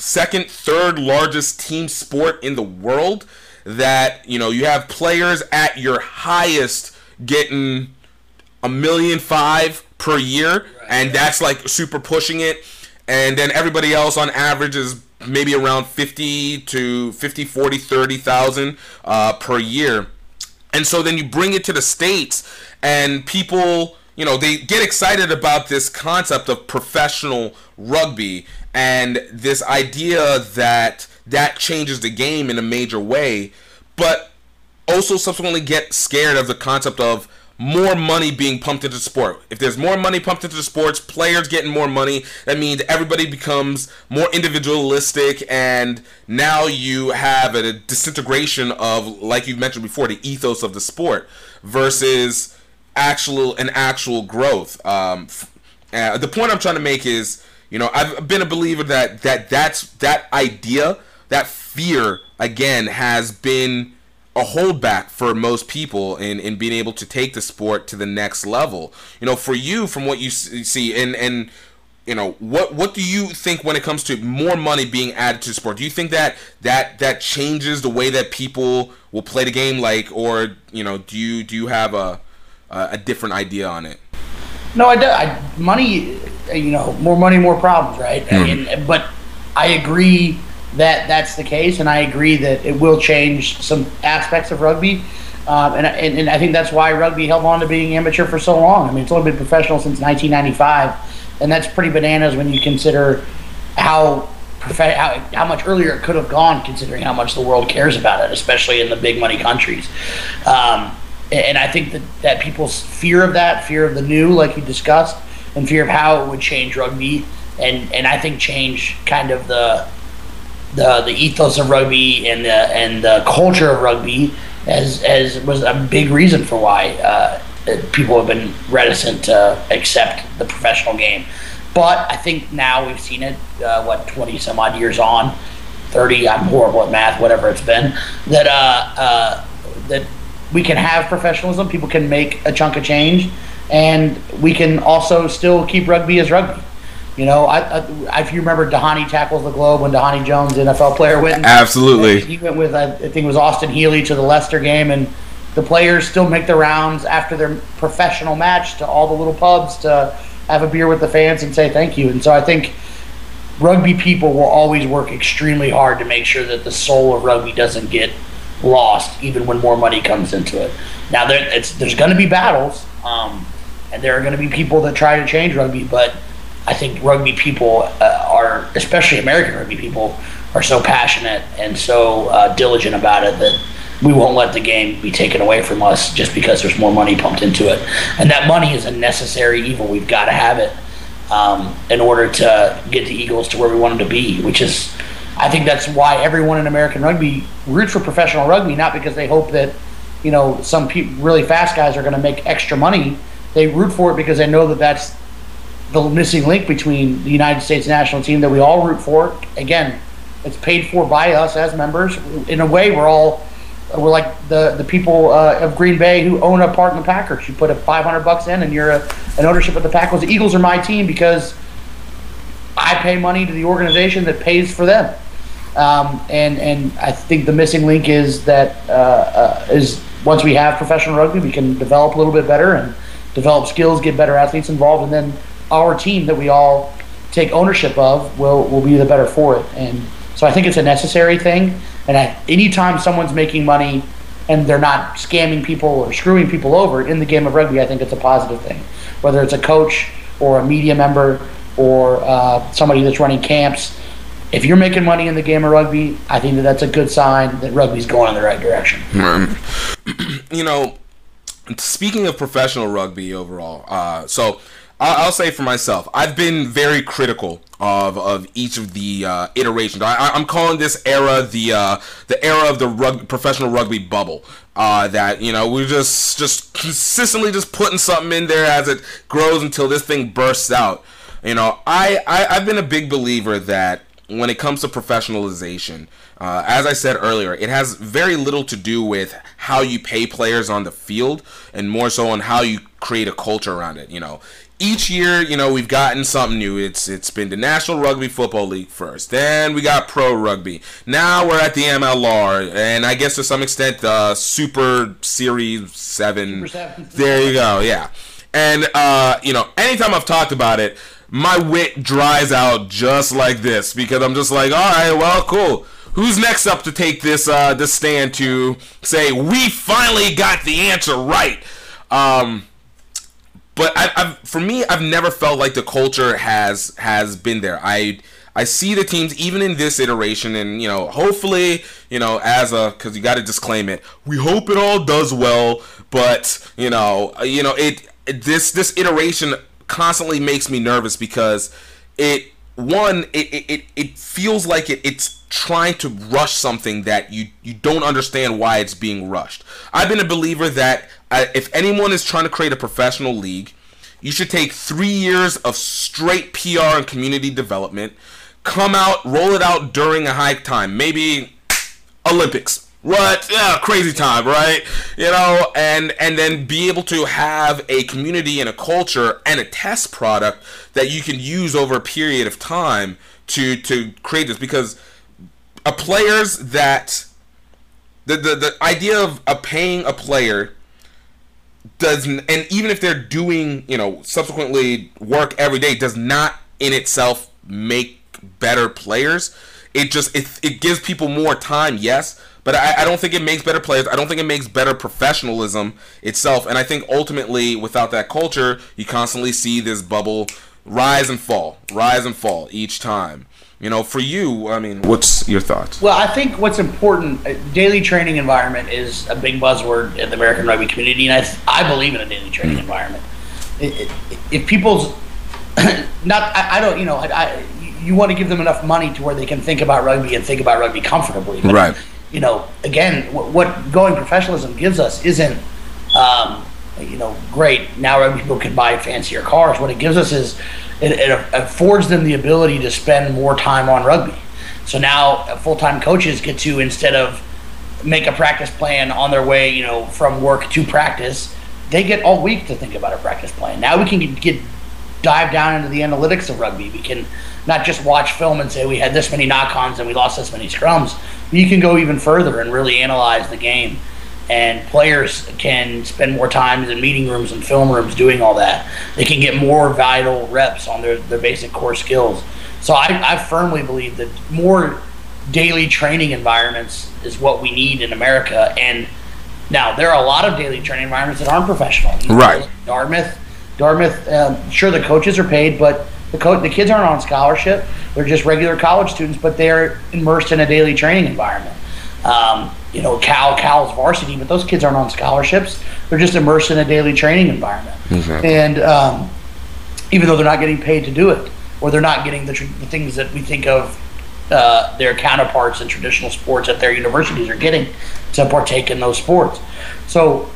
second, third largest team sport in the world that, you know, you have players at your highest getting a million five per year, and that's like super pushing it. And then everybody else on average is maybe around 50 to 50, 40, 30,000 uh, per year. And so then you bring it to the States, and people, you know, they get excited about this concept of professional rugby and this idea that that changes the game in a major way, but also subsequently get scared of the concept of more money being pumped into sport. If there's more money pumped into the sports, players getting more money, that means everybody becomes more individualistic and now you have a disintegration of like you mentioned before the ethos of the sport versus actual an actual growth. Um, uh, the point I'm trying to make is you know, I've been a believer that that that's that idea, that fear again has been a holdback for most people in, in being able to take the sport to the next level. You know, for you, from what you see, and and you know, what what do you think when it comes to more money being added to the sport? Do you think that that that changes the way that people will play the game, like, or you know, do you do you have a a different idea on it? No, I, do, I money. You know, more money, more problems, right? Mm. And, but I agree that that's the case, and I agree that it will change some aspects of rugby. Um, and, and, and I think that's why rugby held on to being amateur for so long. I mean, it's only been professional since 1995, and that's pretty bananas when you consider how how, how much earlier it could have gone, considering how much the world cares about it, especially in the big money countries. Um, and I think that, that people's fear of that, fear of the new, like you discussed, and fear of how it would change rugby, and and I think change kind of the the the ethos of rugby and the and the culture of rugby as as was a big reason for why uh, people have been reticent to accept the professional game. But I think now we've seen it, uh, what twenty some odd years on, thirty. I'm horrible at math, whatever it's been. That uh, uh that we can have professionalism. People can make a chunk of change, and we can also still keep rugby as rugby. You know, I, I, if you remember, Dhani tackles the globe when Dhani Jones, NFL player, went. Absolutely. He went with I think it was Austin Healey to the Leicester game, and the players still make the rounds after their professional match to all the little pubs to have a beer with the fans and say thank you. And so I think rugby people will always work extremely hard to make sure that the soul of rugby doesn't get lost, even when more money comes into it. Now, there, there's going to be battles, um, and there are going to be people that try to change rugby, but I think rugby people uh, are especially American rugby people, are so passionate and so uh, diligent about it that we won't let the game be taken away from us just because there's more money pumped into it. And that money is a necessary evil. We've got to have it um, in order to get the Eagles to where we want them to be, which is, I think that's why everyone in American rugby roots for professional rugby, not because they hope that, you know, some pe- really fast guys are going to make extra money. They root for it because they know that that's the missing link between the United States national team that we all root for. Again, it's paid for by us as members. In a way, we're all we're like the the people uh, of Green Bay who own a part in the Packers. You put a 500 bucks in, and you're a, an ownership of the Packers. The Eagles are my team because I pay money to the organization that pays for them. Um, and and I think the missing link is that uh, uh, is once we have professional rugby, we can develop a little bit better and develop skills, get better athletes involved, and then our team that we all take ownership of will will be the better for it. And so I think it's a necessary thing. And at anytime someone's making money and they're not scamming people or screwing people over in the game of rugby, I think it's a positive thing. Whether it's a coach or a media member or uh, somebody that's running camps, if you're making money in the game of rugby, I think that that's a good sign that rugby's going in the right direction. you know, speaking of professional rugby overall, uh, so I'll say for myself, I've been very critical of, of each of the uh, iterations. I, am calling this era the uh, the era of the rug, professional rugby bubble. Uh, that you know we're just just consistently just putting something in there as it grows until this thing bursts out. You know, I, I I've been a big believer that when it comes to professionalization, uh, as I said earlier, it has very little to do with how you pay players on the field, and more so on how you create a culture around it. You know, each year, you know, we've gotten something new. It's it's been the National Rugby Football League first. Then we got Pro Rugby. Now we're at the MLR, and I guess to some extent the Super Series Seven. Super. There you go. Yeah, and uh, you know, anytime I've talked about it, my wit dries out just like this because I'm just like, all right, well, cool. Who's next up to take this uh, this stand to say we finally got the answer right? Um, but I, I've, for me, I've never felt like the culture has has been there. I I see the teams even in this iteration, and you know, hopefully, you know, as a because you got to disclaim it. We hope it all does well, but you know, you know, it this this iteration constantly makes me nervous because it one it it, it feels like it it's trying to rush something that you you don't understand why it's being rushed. I've been a believer that uh, if anyone is trying to create a professional league, you should take three years of straight PR and community development, come out, roll it out during a high time, maybe Olympics. What? Yeah, crazy time, right? You know, and and then be able to have a community and a culture and a test product that you can use over a period of time to to create this because a players that the the, the idea of, of paying a player doesn't and even if they're doing you know subsequently work every day does not in itself make better players it just it, it gives people more time yes but I, I don't think it makes better players i don't think it makes better professionalism itself and i think ultimately without that culture you constantly see this bubble rise and fall rise and fall each time you know, for you, I mean, what's your thoughts? Well, I think what's important, uh, daily training environment is a big buzzword in the American rugby community, and I, I believe in a daily training mm environment. if people's not, I, I, don't, you know, I, I, you want to give them enough money to where they can think about rugby and think about rugby comfortably. But, right. You know, again, what, what going professionalism gives us isn't, um, you know, great. Now people can buy fancier cars. What it gives us is it, it affords them the ability to spend more time on rugby. So now full time coaches get to instead of make a practice plan on their way, you know, from work to practice, they get all week to think about a practice plan. Now we can get dive down into the analytics of rugby. We can not just watch film and say we had this many knock-ons and we lost this many scrums. You can go even further and really analyze the game and players can spend more time in meeting rooms and film rooms doing all that. They can get more vital reps on their, their basic core skills. So I, I firmly believe that more daily training environments is what we need in America. And now there are a lot of daily training environments that aren't professional. Right. Dartmouth, Dartmouth. Um, sure, the coaches are paid, but The co- the kids aren't on scholarship; they're just regular college students, but they're immersed in a daily training environment. Um, you know, Cal Cal's varsity, but those kids aren't on scholarships; they're just immersed in a daily training environment. Exactly. And um, even though they're not getting paid to do it, or they're not getting the, tr- the things that we think of uh, their counterparts in traditional sports at their universities are getting to partake in those sports. So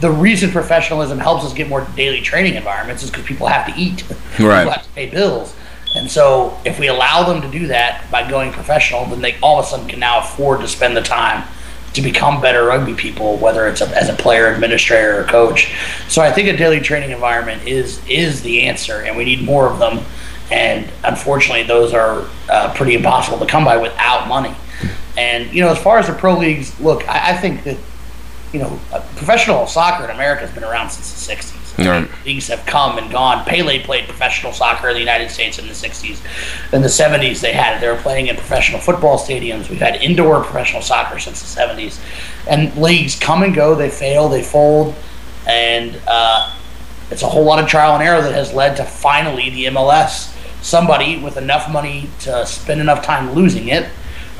the reason professionalism helps us get more daily training environments is because people have to eat. Right. People have to pay bills. And so if we allow them to do that by going professional, then they all of a sudden can now afford to spend the time to become better rugby people, whether it's a, as a player, administrator, or coach. So I think a daily training environment is is the answer, and we need more of them. And unfortunately, those are uh, pretty impossible to come by without money. And you know, as far as the pro leagues, look, I, I think that you know, uh, professional soccer in America has been around since the 60s. Right. Leagues have come and gone. Pele played professional soccer in the United States in the 60s. In the 70s, they had it. They were playing in professional football stadiums. We've had indoor professional soccer since the 70s. And leagues come and go. They fail, they fold. And uh, it's a whole lot of trial and error that has led to finally the MLS. Somebody with enough money to spend enough time losing it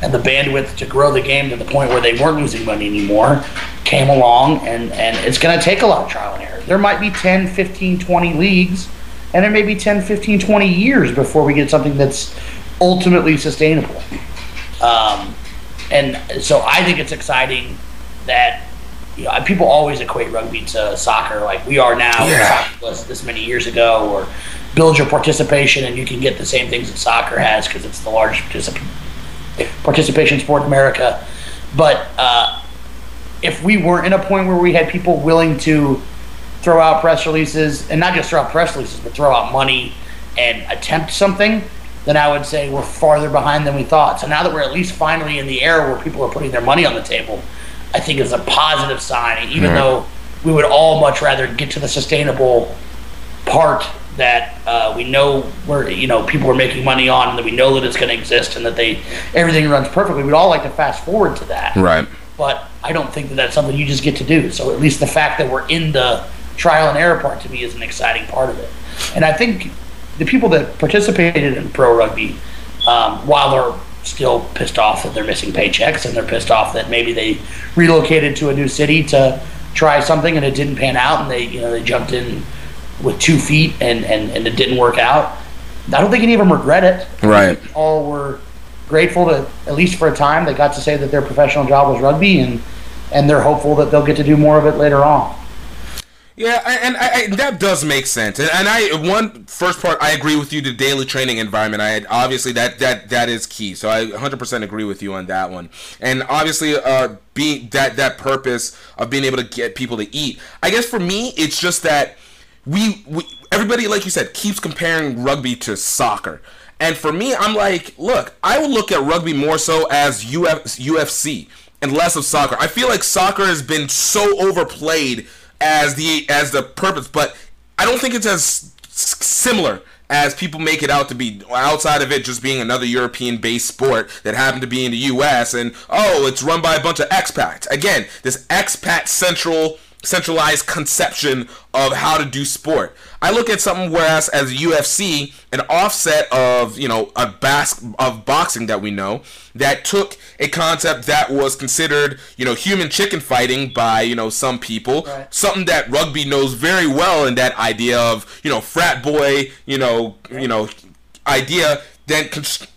and the bandwidth to grow the game to the point where they weren't losing money anymore came along and, and it's going to take a lot of trial and error there might be 10 15 20 leagues and there may be 10 15 20 years before we get something that's ultimately sustainable um, and so i think it's exciting that you know, people always equate rugby to soccer like we are now Yeah. soccer was this many years ago or build your participation and you can get the same things that soccer has because it's the largest particip- participation in sport America. But uh, if we weren't in a point where we had people willing to throw out press releases, and not just throw out press releases, but throw out money and attempt something, then I would say we're farther behind than we thought. So now that we're at least finally in the era where people are putting their money on the table, I think is a positive sign, even though we would all much rather get to the sustainable part that uh, we know where you know people are making money on and that we know that it's going to exist and that they everything runs perfectly. We'd all like to fast forward to that, Right. but I don't think that that's something you just get to do. So at least the fact that we're in the trial and error part to me is an exciting part of it. And I think the people that participated in pro rugby, um, while they're still pissed off that they're missing paychecks and they're pissed off that maybe they relocated to a new city to try something and it didn't pan out and they you know they jumped in with two feet and, and, and it didn't work out. I don't think any of them regret it Right. all were grateful to at least for a time they got to say that their professional job was rugby and and they're hopeful that they'll get to do more of it later on Yeah, and I, I, that does make sense. And, and I one first part, I agree with you. The daily training environment, I obviously that that that is key. So I 100% agree with you on that one. And obviously, uh, being that that purpose of being able to get people to eat. I guess for me, it's just that we, we everybody, like you said, keeps comparing rugby to soccer. And for me, I'm like, look, I would look at rugby more so as Uf, UFC and less of soccer. I feel like soccer has been so overplayed as the as the purpose, but I don't think it's as similar as people make it out to be outside of it just being another European based sport that happened to be in the US and oh it's run by a bunch of expats. Again, this expat central centralized conception of how to do sport. I look at something whereas as UFC, an offset of, you know, a bas- of boxing that we know that took a concept that was considered, you know, human chicken fighting by, you know, some people, Right. something that rugby knows very well in that idea of, you know, frat boy, you know, you know, idea then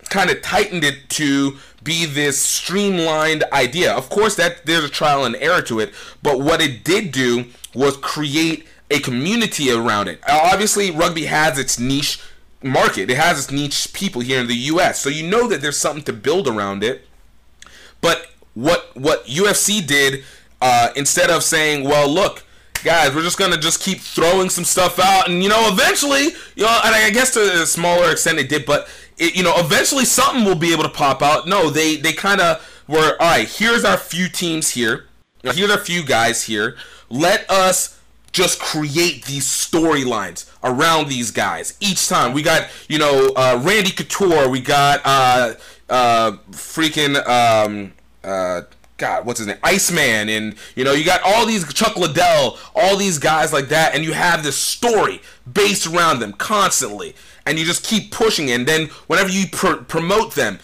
kind of tightened it to be this streamlined idea. Of course, that there's a trial and error to it, but what it did do was create a community around it. Obviously, rugby has its niche market. It has its niche people here in the U.S. So you know that there's something to build around it. But what what UFC did uh, instead of saying, "Well, look, guys, we're just gonna just keep throwing some stuff out, and you know, eventually, you know, and I guess to a smaller extent it did, but it, you know, eventually something will be able to pop out." No, they they kind of were, all right. Here's our few teams here. Here's our few guys here. Let us just create these storylines around these guys each time. We got, you know, uh, Randy Couture. We got uh, uh, freaking um, uh, God, what's his name? Iceman, and you know, you got all these Chuck Liddell, all these guys like that, and you have this story based around them constantly. And you just keep pushing it. And then whenever you pr- promote them,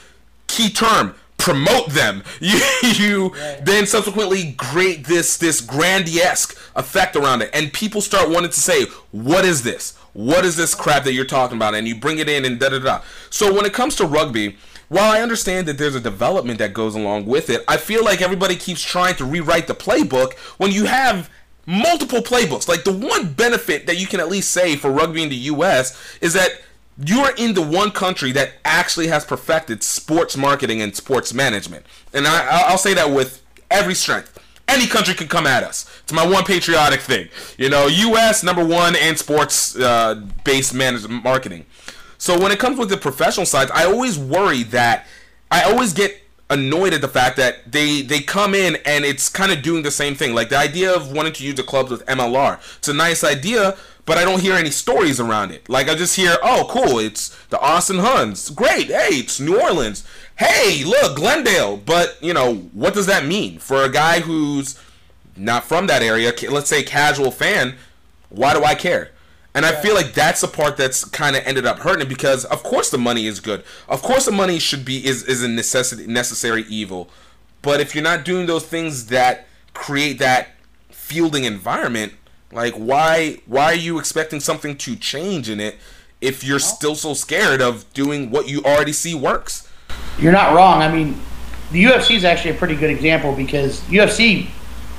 key term, promote them. You, you right. then subsequently create this this grandiose effect around it, and people start wanting to say, "What is this? What is this crap that you're talking about?" And you bring it in and da da da. So when it comes to rugby, while I understand that there's a development that goes along with it, I feel like everybody keeps trying to rewrite the playbook when you have multiple playbooks. Like the one benefit that you can at least say for rugby in the US is that you are in the one country that actually has perfected sports marketing and sports management. And I, will say that with every strength. Any country can come at us. It's my one patriotic thing. You know, U.S. number one in sports uh, based management marketing. So when it comes with the professional sides, I always worry that I always get annoyed at the fact that they they come in and it's kind of doing the same thing. Like the idea of wanting to use the clubs with MLR. It's a nice idea, but I don't hear any stories around it. Like I just hear, "Oh, cool, it's the Austin Huns. Great. Hey, it's New Orleans. Hey, look, Glendale." But, you know, what does that mean for a guy who's not from that area, let's say casual fan, why do I care? And I feel like that's the part that's kind of ended up hurting it because of course the money is good. Of course the money should be is is a necessity necessary evil. But if you're not doing those things that create that fielding environment, like why why are you expecting something to change in it if you're still so scared of doing what you already see works? You're not wrong. I mean, the UFC is actually a pretty good example because UFC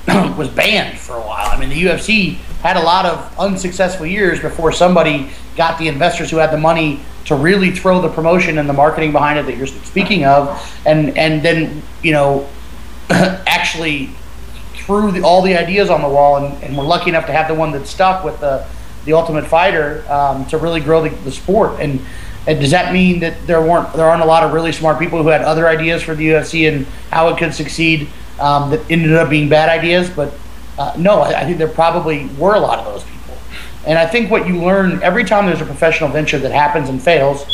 was banned for a while. I mean, the UFC had a lot of unsuccessful years before somebody got the investors who had the money to really throw the promotion and the marketing behind it that you're speaking of, and and then you know actually threw the, all the ideas on the wall, and, and, we're lucky enough to have the one that stuck with the the Ultimate Fighter um, to really grow the, the sport. And, and, does that mean that there weren't there aren't a lot of really smart people who had other ideas for the UFC and how it could succeed um, that ended up being bad ideas? But uh, no, I, I think there probably were a lot of those people. And I think what you learn every time there's a professional venture that happens and fails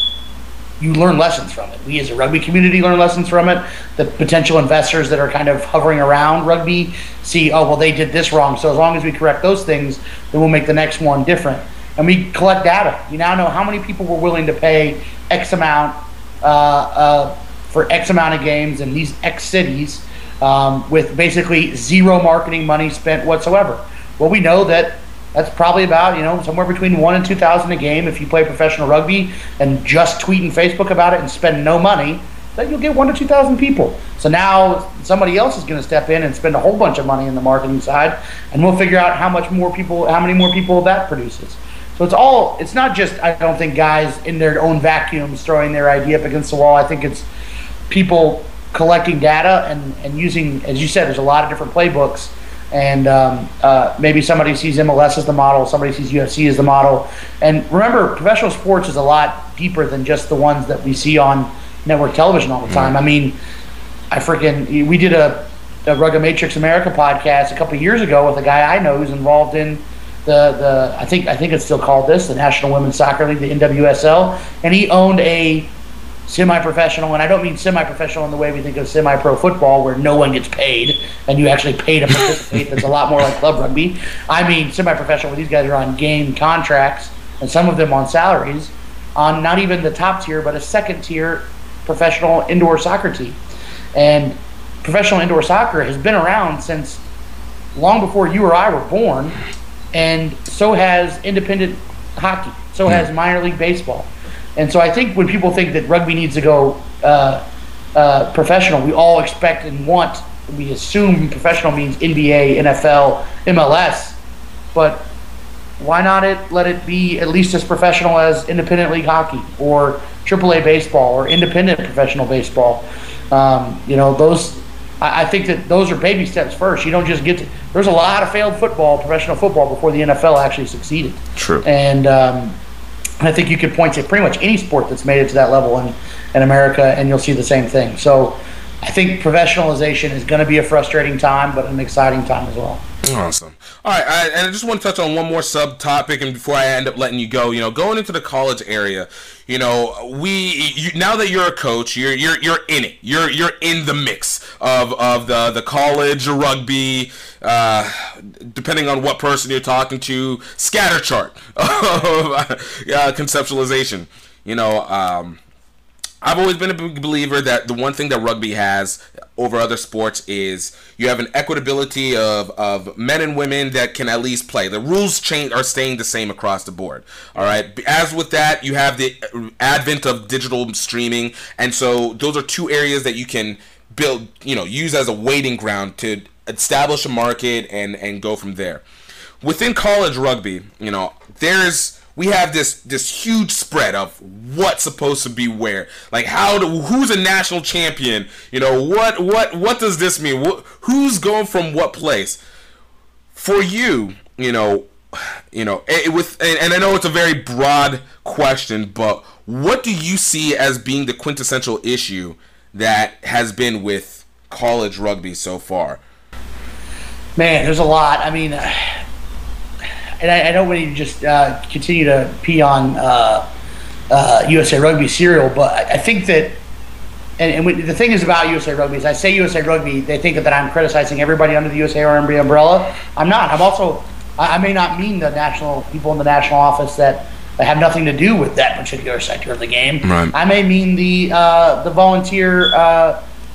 you learn lessons from it. We as a rugby community learn lessons from it. The potential investors that are kind of hovering around rugby see, oh, well, they did this wrong. So as long as we correct those things, then we'll make the next one different. And we collect data. You now know how many people were willing to pay X amount uh, uh, for X amount of games in these X cities um, with basically zero marketing money spent whatsoever. Well, we know that that's probably about you know somewhere between one and two thousand a game if you play professional rugby and just tweet and Facebook about it and spend no money. Then you'll get one to two thousand people. So now somebody else is going to step in and spend a whole bunch of money in the marketing side, and we'll figure out how much more people, how many more people that produces. So it's all. It's not just. I don't think guys in their own vacuums throwing their idea up against the wall. I think it's people collecting data and and using, as you said, there's a lot of different playbooks and um, uh, maybe somebody sees MLS as the model, somebody sees UFC as the model. And remember, professional sports is a lot deeper than just the ones that we see on network television all the time. Mm-hmm. I mean, I freaking we did a, a Rugged Matrix America podcast a couple years ago with a guy I know who's involved in the the I think I think it's still called this the National Women's Soccer League, the NWSL, and he owned a semi-professional, and I don't mean semi-professional in the way we think of semi-pro football, where no one gets paid and you actually pay to participate. That's a lot more like club rugby. I mean semi-professional, where these guys are on game contracts, and some of them on salaries, on not even the top tier, but a second tier professional indoor soccer team. And professional indoor soccer has been around since long before you or I were born, and so has independent hockey. So hmm. has minor league baseball. And so I think when people think that rugby needs to go uh, uh, professional, we all expect and want, we assume professional means NBA, NFL, MLS. But why not it let it be at least as professional as independent league hockey or AAA baseball or independent professional baseball? Um, you know, those. I, I think that those are baby steps first. You don't just get to. There's a lot of failed football, professional football, before the NFL actually succeeded. True. And um, and I think you could point to pretty much any sport that's made it to that level in, in America, and you'll see the same thing. So I think professionalization is going to be a frustrating time, but an exciting time as well. Awesome. All right, I, and I just want to touch on one more subtopic, and before I end up letting you go, you know, going into the college area, you know, we you, now that you're a coach, you're you're you're in it. You're you're in the mix of of the the college rugby. Uh, depending on what person you're talking to, scatter chart of uh, conceptualization. you know, um, I've always been a big believer that the one thing that rugby has over other sports is you have an equitability of, of men and women that can at least play. The rules change are staying the same across the board. All right. As with that, you have the uh, advent of digital streaming, and so those are two areas that you can build, you know, use as a waiting ground to establish a market and and go from there. Within college rugby, you know, there's we have this this huge spread of what's supposed to be where. Like how do, who's a national champion? You know what what what does this mean? Who's going from what place? For you, you know, you know, it, with and, and I know it's a very broad question, but what do you see as being the quintessential issue that has been with college rugby so far? Man, there's a lot. I mean, and I, I don't want to just uh, continue to pee on uh, uh, USA Rugby cereal, but I, I think that, and, and we, the thing is about USA Rugby is I say USA Rugby, they think that I'm criticizing everybody under the USA Rugby umbrella. I'm not. I'm also, I, I may not mean the national people in the national office that have nothing to do with that particular sector of the game. Right. I may mean the uh, the volunteer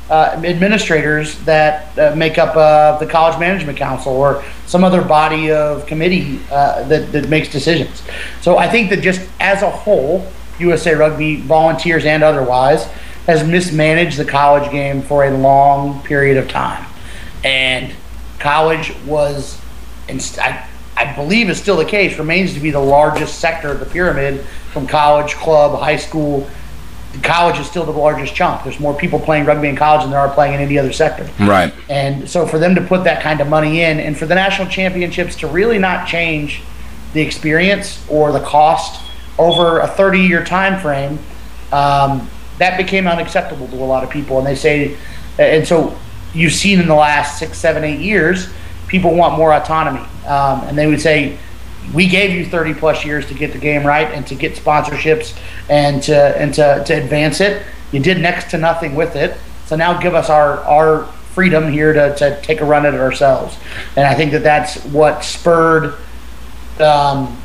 uh, administrators that uh, make up uh, the college management council or some other body of committee uh, that, that makes decisions. So I think that just as a whole, USA Rugby, volunteers and otherwise, has mismanaged the college game for a long period of time. And college was, I, I believe is still the case, remains to be the largest sector of the pyramid from college, club, high school, college is still the largest chunk. There's more people playing rugby in college than there are playing in any other sector. Right. And so for them to put that kind of money in, and for the national championships to really not change the experience or the cost over a 30-year time frame, um, that became unacceptable to a lot of people. And they say, and so you've seen in the last six, seven, eight years, people want more autonomy, um, and they would say we gave you 30 plus years to get the game right and to get sponsorships and to and to, to advance it. You did next to nothing with it. So now give us our our freedom here to, to take a run at it ourselves. And I think that that's what spurred um,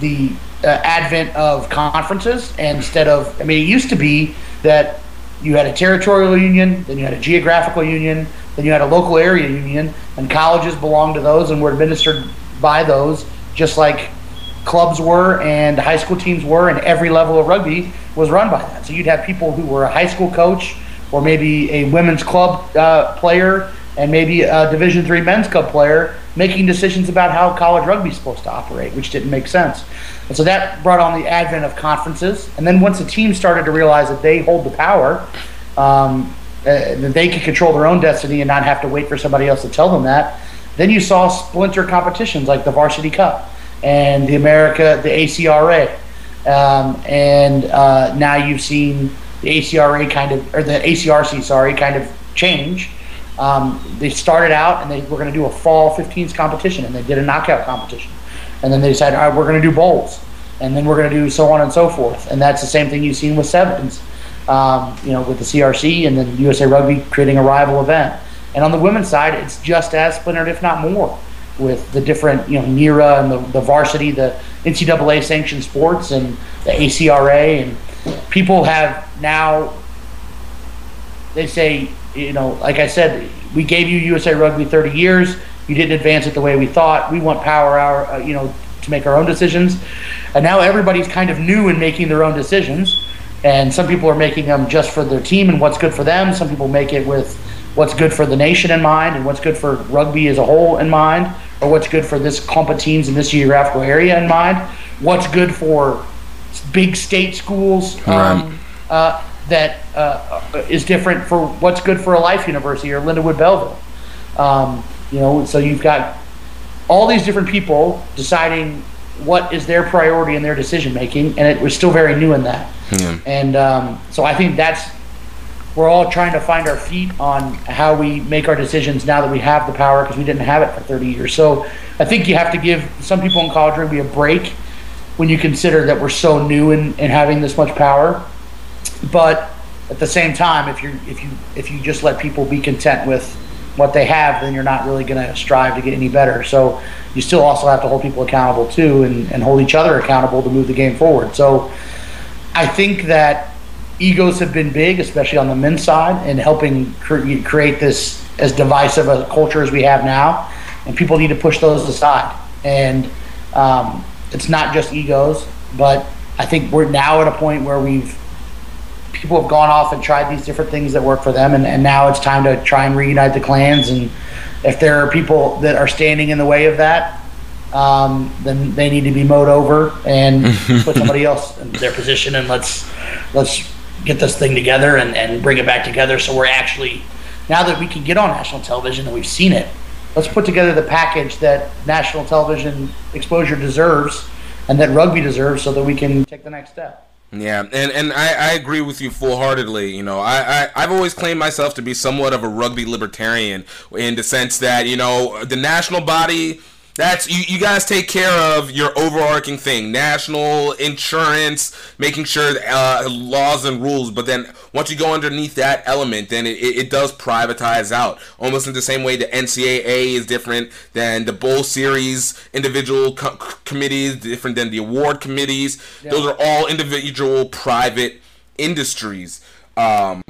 the uh, advent of conferences instead of I mean it used to be that you had a territorial union, then you had a geographical union, then you had a local area union, and colleges belonged to those and were administered by those just like clubs were and high school teams were, and every level of rugby was run by that. So you'd have people who were a high school coach or maybe a women's club uh, player and maybe a Division three men's club player making decisions about how college rugby is supposed to operate, which didn't make sense. And so that brought on the advent of conferences. And then once the team started to realize that they hold the power, um, uh, that they could control their own destiny and not have to wait for somebody else to tell them that, then you saw splinter competitions like the Varsity Cup and the America, the ACRA, um, and uh, now you've seen the ACRA kind of, or the ACRC, sorry, kind of change. Um, they started out and they were going to do a fall 15s competition, and they did a knockout competition, and then they decided, all right, we're going to do bowls, and then we're going to do so on and so forth, and that's the same thing you've seen with sevens, um, you know, with the CRC and then USA Rugby creating a rival event. And on the women's side, it's just as splintered, if not more, with the different, you know, NIRA and the, the varsity, the NCAA sanctioned sports and the ACRA. And people have now, they say, you know, like I said, we gave you USA Rugby 30 years. You didn't advance it the way we thought. We want power hour, uh, you know, to make our own decisions. And now everybody's kind of new in making their own decisions. And some people are making them just for their team and what's good for them. Some people make it with what's good for the nation in mind and what's good for rugby as a whole in mind, or what's good for this clump of teams in this geographical area in mind, what's good for big state schools um, uh, that uh, is different for what's good for a Life University or Lindenwood Belleville. Um, you know, so you've got all these different people deciding what is their priority in their decision making, and it was still very new in that. Yeah. And um, so I think that's we're all trying to find our feet on how we make our decisions now that we have the power because we didn't have it for 30 years. So I think you have to give some people in college rugby a break when you consider that we're so new in, in having this much power. But at the same time, if you if you if you just let people be content with what they have, then you're not really going to strive to get any better. So you still also have to hold people accountable too, and, and hold each other accountable to move the game forward. So I think that egos have been big, especially on the men's side, in helping cre- create this as divisive a culture as we have now. And people need to push those aside. And um, it's not just egos, but I think we're now at a point where we've people have gone off and tried these different things that work for them, and, and now it's time to try and reunite the clans. And if there are people that are standing in the way of that, um, then they need to be mowed over and put somebody else in their position, and let's let's get this thing together and, and bring it back together. So we're actually now that we can get on national television and we've seen it, let's put together the package that national television exposure deserves and that rugby deserves, so that we can take the next step. Yeah, and, and I, I agree with you full heartedly. You know, I, I, I've always claimed myself to be somewhat of a rugby libertarian in the sense that, you know, the national body that's you, you guys take care of your overarching thing, national insurance, making sure uh, laws and rules. But then once you go underneath that element, then it, it, does privatize out, almost in the same way the NCAA is different than the bowl series individual co- committees, different than the award committees. Yeah. Those are all individual private industries. Um,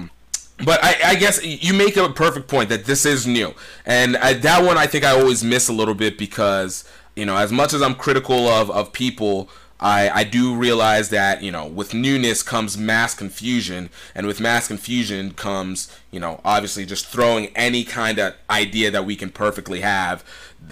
but I, I, guess you make a perfect point that this is new, and I, that one I think I always miss a little bit because you know as much as I'm critical of of people. I, I do realize that you know with newness comes mass confusion and with mass confusion comes you know obviously just throwing any kind of idea that we can perfectly have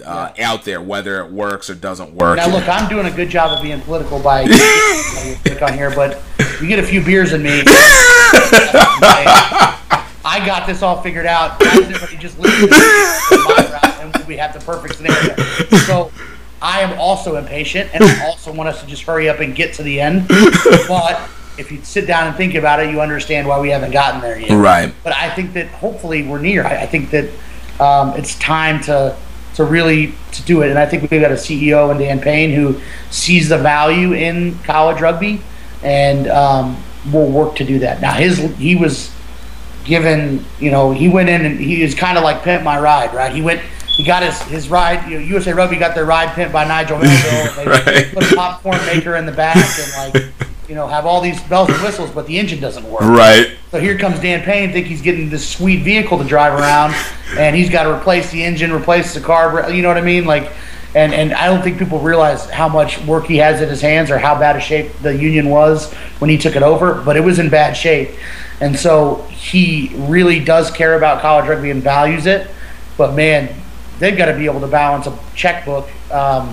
uh, yeah. out there whether it works or doesn't work now look i'm doing a good job of being political by click on here but you get a few beers in me I got this all figured out. everybody just listen to my route, and we have the perfect scenario. So I am also impatient, and I also want us to just hurry up and get to the end. But if you sit down and think about it, you understand why we haven't gotten there yet. Right. But I think that hopefully we're near. I, I think that um, it's time to to really to do it. And I think we've got a CEO in Dan Payne who sees the value in college rugby and um, will work to do that. Now his he was given, you know, he went in and he is kind of like pimp my ride, right? He went, he got his, his ride, you know, USA Rugby got their ride pimped by Nigel Melville. They right. put a popcorn maker in the back and like, you know, have all these bells and whistles, but the engine doesn't work. Right. So here comes Dan Payne, think he's getting this sweet vehicle to drive around, and he's got to replace the engine, replace the car. You know what I mean? Like, and and I don't think people realize how much work he has in his hands or how bad a shape the union was when he took it over. But it was in bad shape, and so he really does care about college rugby and values it. But man, they've got to be able to balance a checkbook um,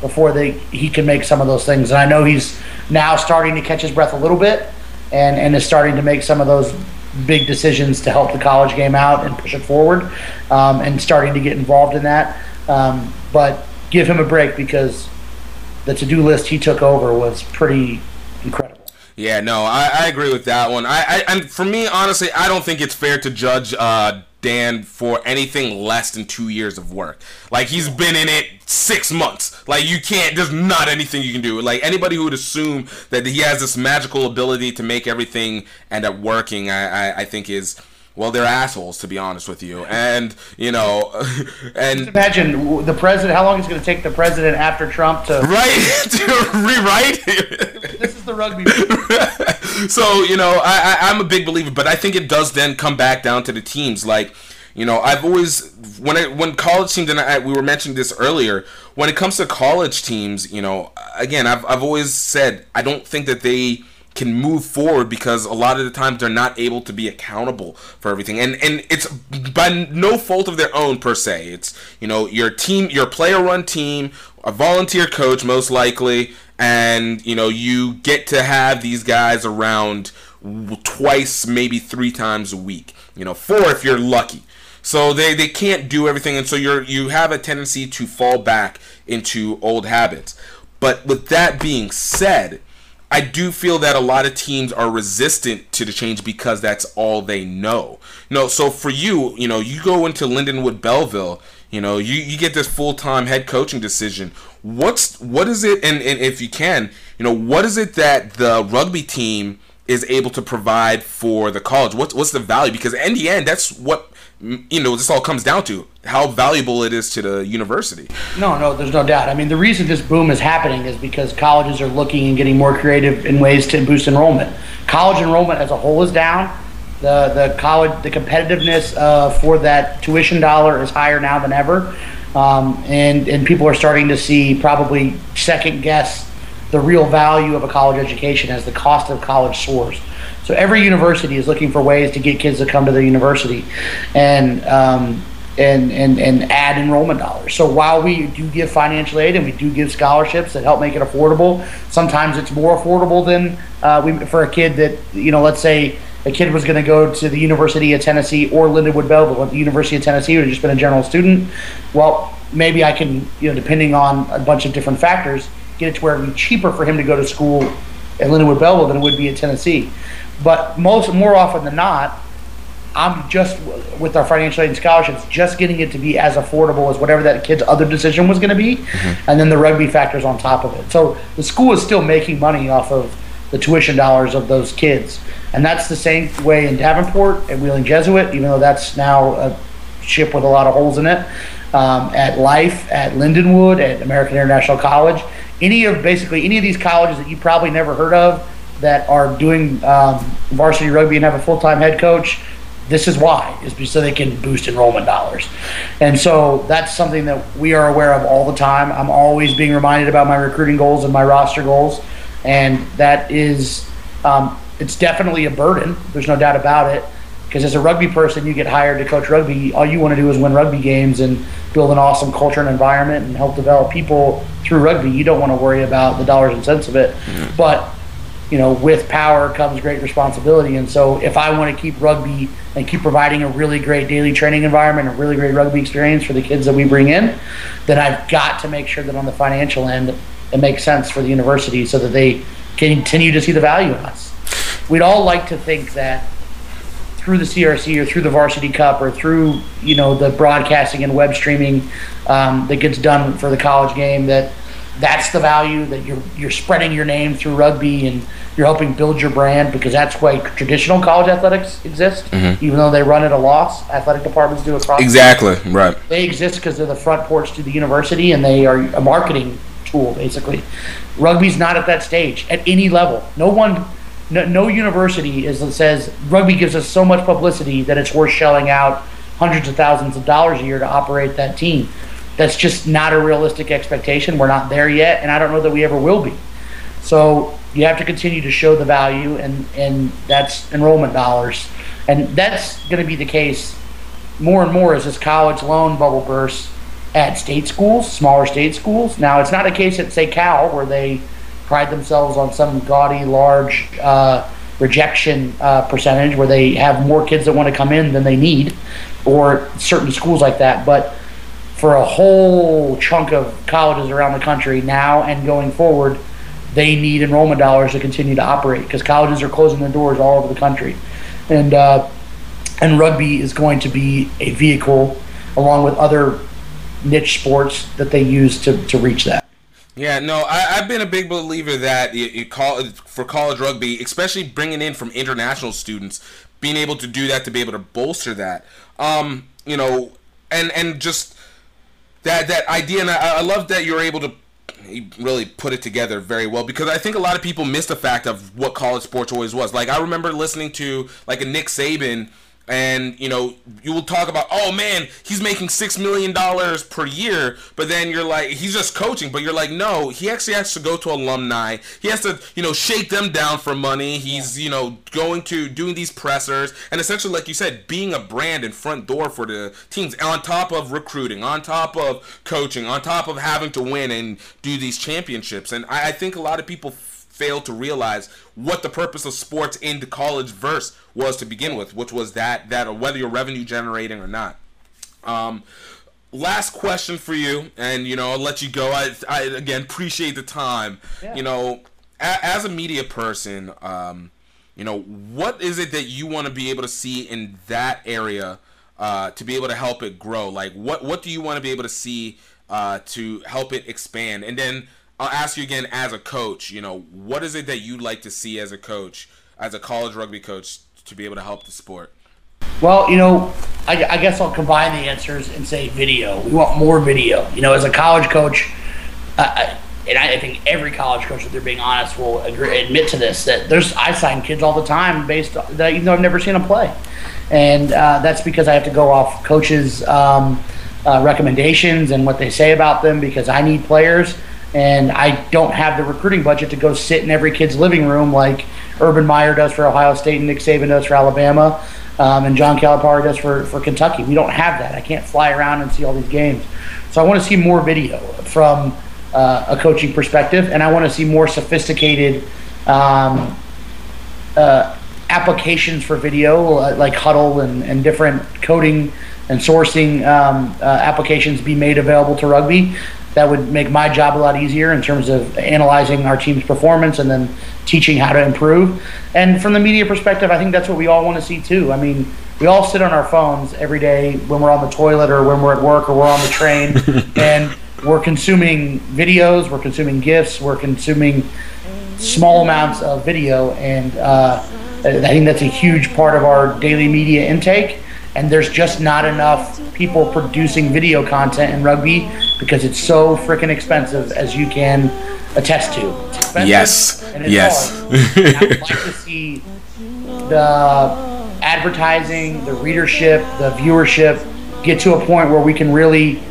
before they he can make some of those things. And I know he's now starting to catch his breath a little bit, and and is starting to make some of those big decisions to help the college game out and push it forward, um, and starting to get involved in that. Um, but give him a break because the to-do list he took over was pretty incredible. Yeah, no, I, I agree with that one. I, I and for me, honestly, I don't think it's fair to judge uh, Dan for anything less than two years of work. Like he's been in it six months. Like you can't. There's not anything you can do. Like anybody who would assume that he has this magical ability to make everything end up working, I, I, I think is well, they're assholes to be honest with you. And you know, and Just imagine the president. How long is it going to take the president after Trump to right to rewrite? this is the rugby. so you know, I, I I'm a big believer, but I think it does then come back down to the teams. Like you know, I've always when I when college teams and I, we were mentioning this earlier. When it comes to college teams, you know, again, I've I've always said I don't think that they can move forward because a lot of the times they're not able to be accountable for everything. And and it's by no fault of their own per se. It's you know your team your player run team a volunteer coach most likely and you know you get to have these guys around twice maybe three times a week. You know four if you're lucky. So they, they can't do everything and so you're you have a tendency to fall back into old habits. But with that being said I do feel that a lot of teams are resistant to the change because that's all they know. Know, so for you, you know, you go into Lindenwood Belleville, you know, you, you get this full time head coaching decision. What's what is it and, and if you can, you know, what is it that the rugby team is able to provide for the college? What's what's the value? Because in the end, that's what you know. This all comes down to how valuable it is to the university. No, no, there's no doubt. I mean, the reason this boom is happening is because colleges are looking and getting more creative in ways to boost enrollment. College enrollment as a whole is down. The the college the competitiveness uh, for that tuition dollar is higher now than ever, um, and and people are starting to see probably second guess the real value of a college education as the cost of college soars. So every university is looking for ways to get kids to come to the university, and um, and, and, and add enrollment dollars. So while we do give financial aid and we do give scholarships that help make it affordable, sometimes it's more affordable than uh, we, for a kid that you know, let's say a kid was going to go to the University of Tennessee or Lindenwood Belleville, at the University of Tennessee, would have just been a general student. Well, maybe I can, you know, depending on a bunch of different factors, get it to where it would be cheaper for him to go to school at Lindenwood Belleville than it would be at Tennessee. But most more often than not, I'm just with our financial aid and scholarships, just getting it to be as affordable as whatever that kid's other decision was going to be, mm-hmm. and then the rugby factors on top of it. So the school is still making money off of the tuition dollars of those kids, and that's the same way in Davenport at Wheeling Jesuit, even though that's now a ship with a lot of holes in it. Um, at Life, at Lindenwood, at American International College, any of basically any of these colleges that you probably never heard of that are doing um, varsity rugby and have a full time head coach this is why is so they can boost enrollment dollars. And so that's something that we are aware of all the time. I'm always being reminded about my recruiting goals and my roster goals and that is um, it's definitely a burden there's no doubt about it because as a rugby person you get hired to coach rugby all you want to do is win rugby games and build an awesome culture and environment and help develop people through rugby. You don't want to worry about the dollars and cents of it. Mm-hmm. but you know, with power comes great responsibility. And so if I want to keep rugby and keep providing a really great daily training environment, a really great rugby experience for the kids that we bring in, then I've got to make sure that on the financial end, it makes sense for the university so that they continue to see the value in us. We'd all like to think that through the CRC or through the Varsity Cup or through you know the broadcasting and web streaming um, that gets done for the college game that that's the value that you're you're spreading your name through rugby and you're helping build your brand because that's why traditional college athletics exist. Mm-hmm. even though they run at a loss athletic departments do across exactly right. they exist because they're the front porch to the university and they are a marketing tool basically. Rugby's not at that stage at any level. No one no, no university is that says rugby gives us so much publicity that it's worth shelling out hundreds of thousands of dollars a year to operate that team that's just not a realistic expectation. We're not there yet, and I don't know that we ever will be. So you have to continue to show the value, and and that's enrollment dollars, and that's going to be the case more and more as this college loan bubble bursts at state schools, smaller state schools. Now it's not a case at say Cal where they pride themselves on some gaudy large uh, rejection uh, percentage where they have more kids that want to come in than they need, or certain schools like that, but for a whole chunk of colleges around the country now and going forward, they need enrollment dollars to continue to operate because colleges are closing their doors all over the country, and uh, and rugby is going to be a vehicle along with other niche sports that they use to, to reach that. Yeah, no, I, have been a big believer that you, you call for college rugby, especially bringing in from international students, being able to do that to be able to bolster that. Um, you know, and and just that that idea, and I, I love that you're able to really put it together very well because I think a lot of people miss the fact of what college sports always was. Like I remember listening to like a Nick Saban and you know you will talk about oh man he's making six million dollars per year. But then you're like he's just coaching. But you're like no he actually has to go to alumni. He has to you know shake them down for money. He's you know going to doing these pressers. And essentially like you said being a brand and front door for the teams on top of recruiting on top of coaching on top of having to win and do these championships. And I, I think a lot of people fail to realize what the purpose of sports in the college verse was to begin with, which was that that whether you're revenue generating or not. Um, last question for you, and you know I'll let you go. I, I again appreciate the time. Yeah. You know, a, as a media person, um, you know what is it that you want to be able to see in that area uh, to be able to help it grow? Like what what do you want to be able to see uh, to help it expand? And then I'll ask you again as a coach, you know, what is it that you'd like to see as a coach? as a college rugby coach to be able to help the sport? Well, you know, I, I, guess I'll combine the answers and say video. We want more video. You know, as a college coach, uh, and I think every college coach, if they're being honest, will agree, admit to this that there's I sign kids all the time based on, that even though I've never seen them play, and uh, that's because I have to go off coaches' um, uh, recommendations and what they say about them because I need players and I don't have the recruiting budget to go sit in every kid's living room like Urban Meyer does for Ohio State and Nick Saban does for Alabama, um, and John Calipari does for, for Kentucky. We don't have that. I can't fly around and see all these games. So I want to see more video from uh, a coaching perspective, and I want to see more sophisticated um, uh, applications for video, uh, like Hudl and, and different coding and sourcing um, uh, applications be made available to rugby that would make my job a lot easier in terms of analyzing our team's performance and then teaching how to improve. And from the media perspective, I think that's what we all want to see too. I mean, we all sit on our phones every day when we're on the toilet or when we're at work or we're on the train and we're consuming videos, we're consuming GIFs, we're consuming small amounts of video. And uh, I think that's a huge part of our daily media intake and there's just not enough people producing video content in rugby because it's so freaking expensive, as you can attest to. yes. yes. I would like to see the advertising, the readership, the viewership get to a point where we can really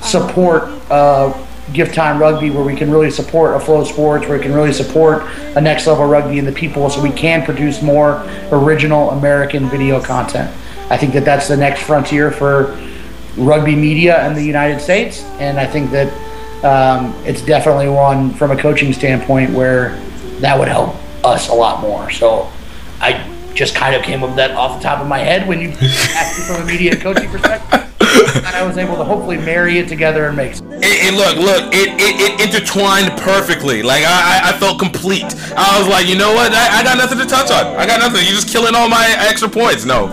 support uh, Gift Time Rugby, where we can really support a FloSports, where we can really support a next level rugby and the people, so we can produce more original American video content. I think that that's the next frontier for rugby media in the United States, and I think that um, it's definitely one from a coaching standpoint where that would help us a lot more. So I just kind of came up with that off the top of my head when you asked me from a media coaching perspective. And I was able to hopefully marry it together and make. It, it look, look, it, it, it intertwined perfectly. Like I, I felt complete. I was like, you know what? I, I got nothing to touch on. I got nothing. You're just killing all my extra points. No,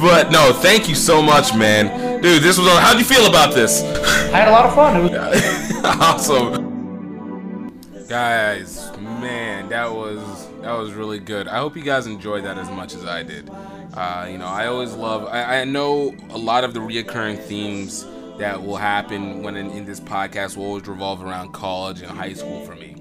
but no, thank you so much, man. Dude, this was. How'd you feel about this? I had a lot of fun. It was awesome. Guys, man, that was that was really good. I hope you guys enjoyed that as much as I did. Uh, you know, I always love. I, I, know a lot of the reoccurring themes that will happen when in, in, this podcast will always revolve around college and high school for me.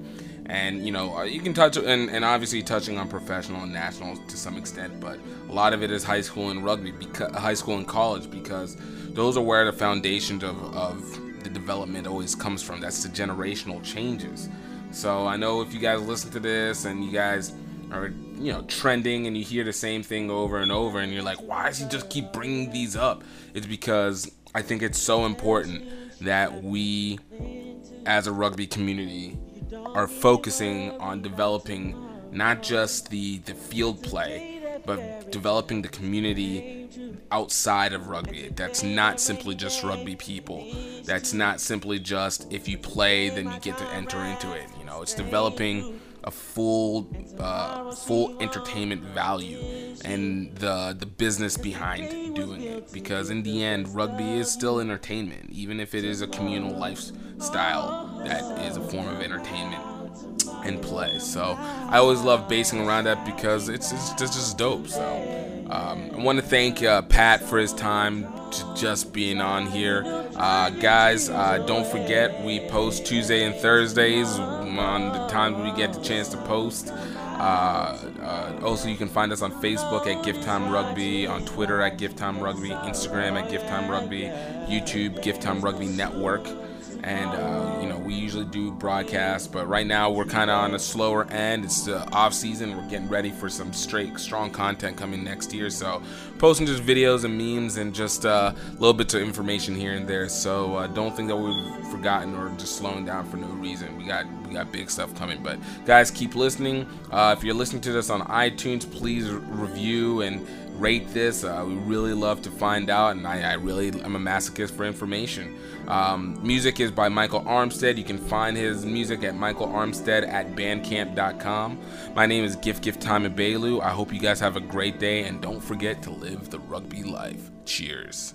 And you know, uh, you can touch and, and obviously touching on professional and national to some extent, but a lot of it is high school and rugby, because high school and college, because those are where the foundations of, of the development always comes from. That's the generational changes. So I know if you guys listen to this and you guys are you know trending and you hear the same thing over and over and you're like why does he just keep bringing these up? It's because i think it's so important that we as a rugby community are focusing on developing not just the the field play but developing the community outside of rugby. That's not simply just rugby people. That's not simply just if you play then you get to enter into it you know. It's developing a full uh, full entertainment value and the the business behind doing it. Because in the end rugby is still entertainment even if it is a communal lifestyle that is a form of entertainment and play so I always love basing around that because it's, it's, it's just dope so um, I want to thank uh, Pat for his time to just being on here. Uh, guys, uh, don't forget we post Tuesday and Thursdays on the times we get the chance to post. Uh, uh, also, you can find us on Facebook at Gift Time Rugby, on Twitter at Gift Time Rugby, Instagram at Gift Time Rugby, YouTube Gift Time Rugby Network and uh, you know we usually do broadcasts but right now we're kind of on a slower end. It's the off season. We're getting ready for some straight strong content coming next year. So posting just videos and memes and just uh, little bit of information here and there. So uh, don't think that we've forgotten or just slowing down for no reason. We got we got big stuff coming. But guys keep listening. Uh, if you're listening to this on itunes please review and rate this. Uh, we really love to find out, and I, I really am a masochist for information. Um, music is by Michael Armstead. You can find his music at Michael Armstead at bandcamp.com. My name is Gift Gift Time Bailu. I hope you guys have a great day, and don't forget to live the rugby life. Cheers.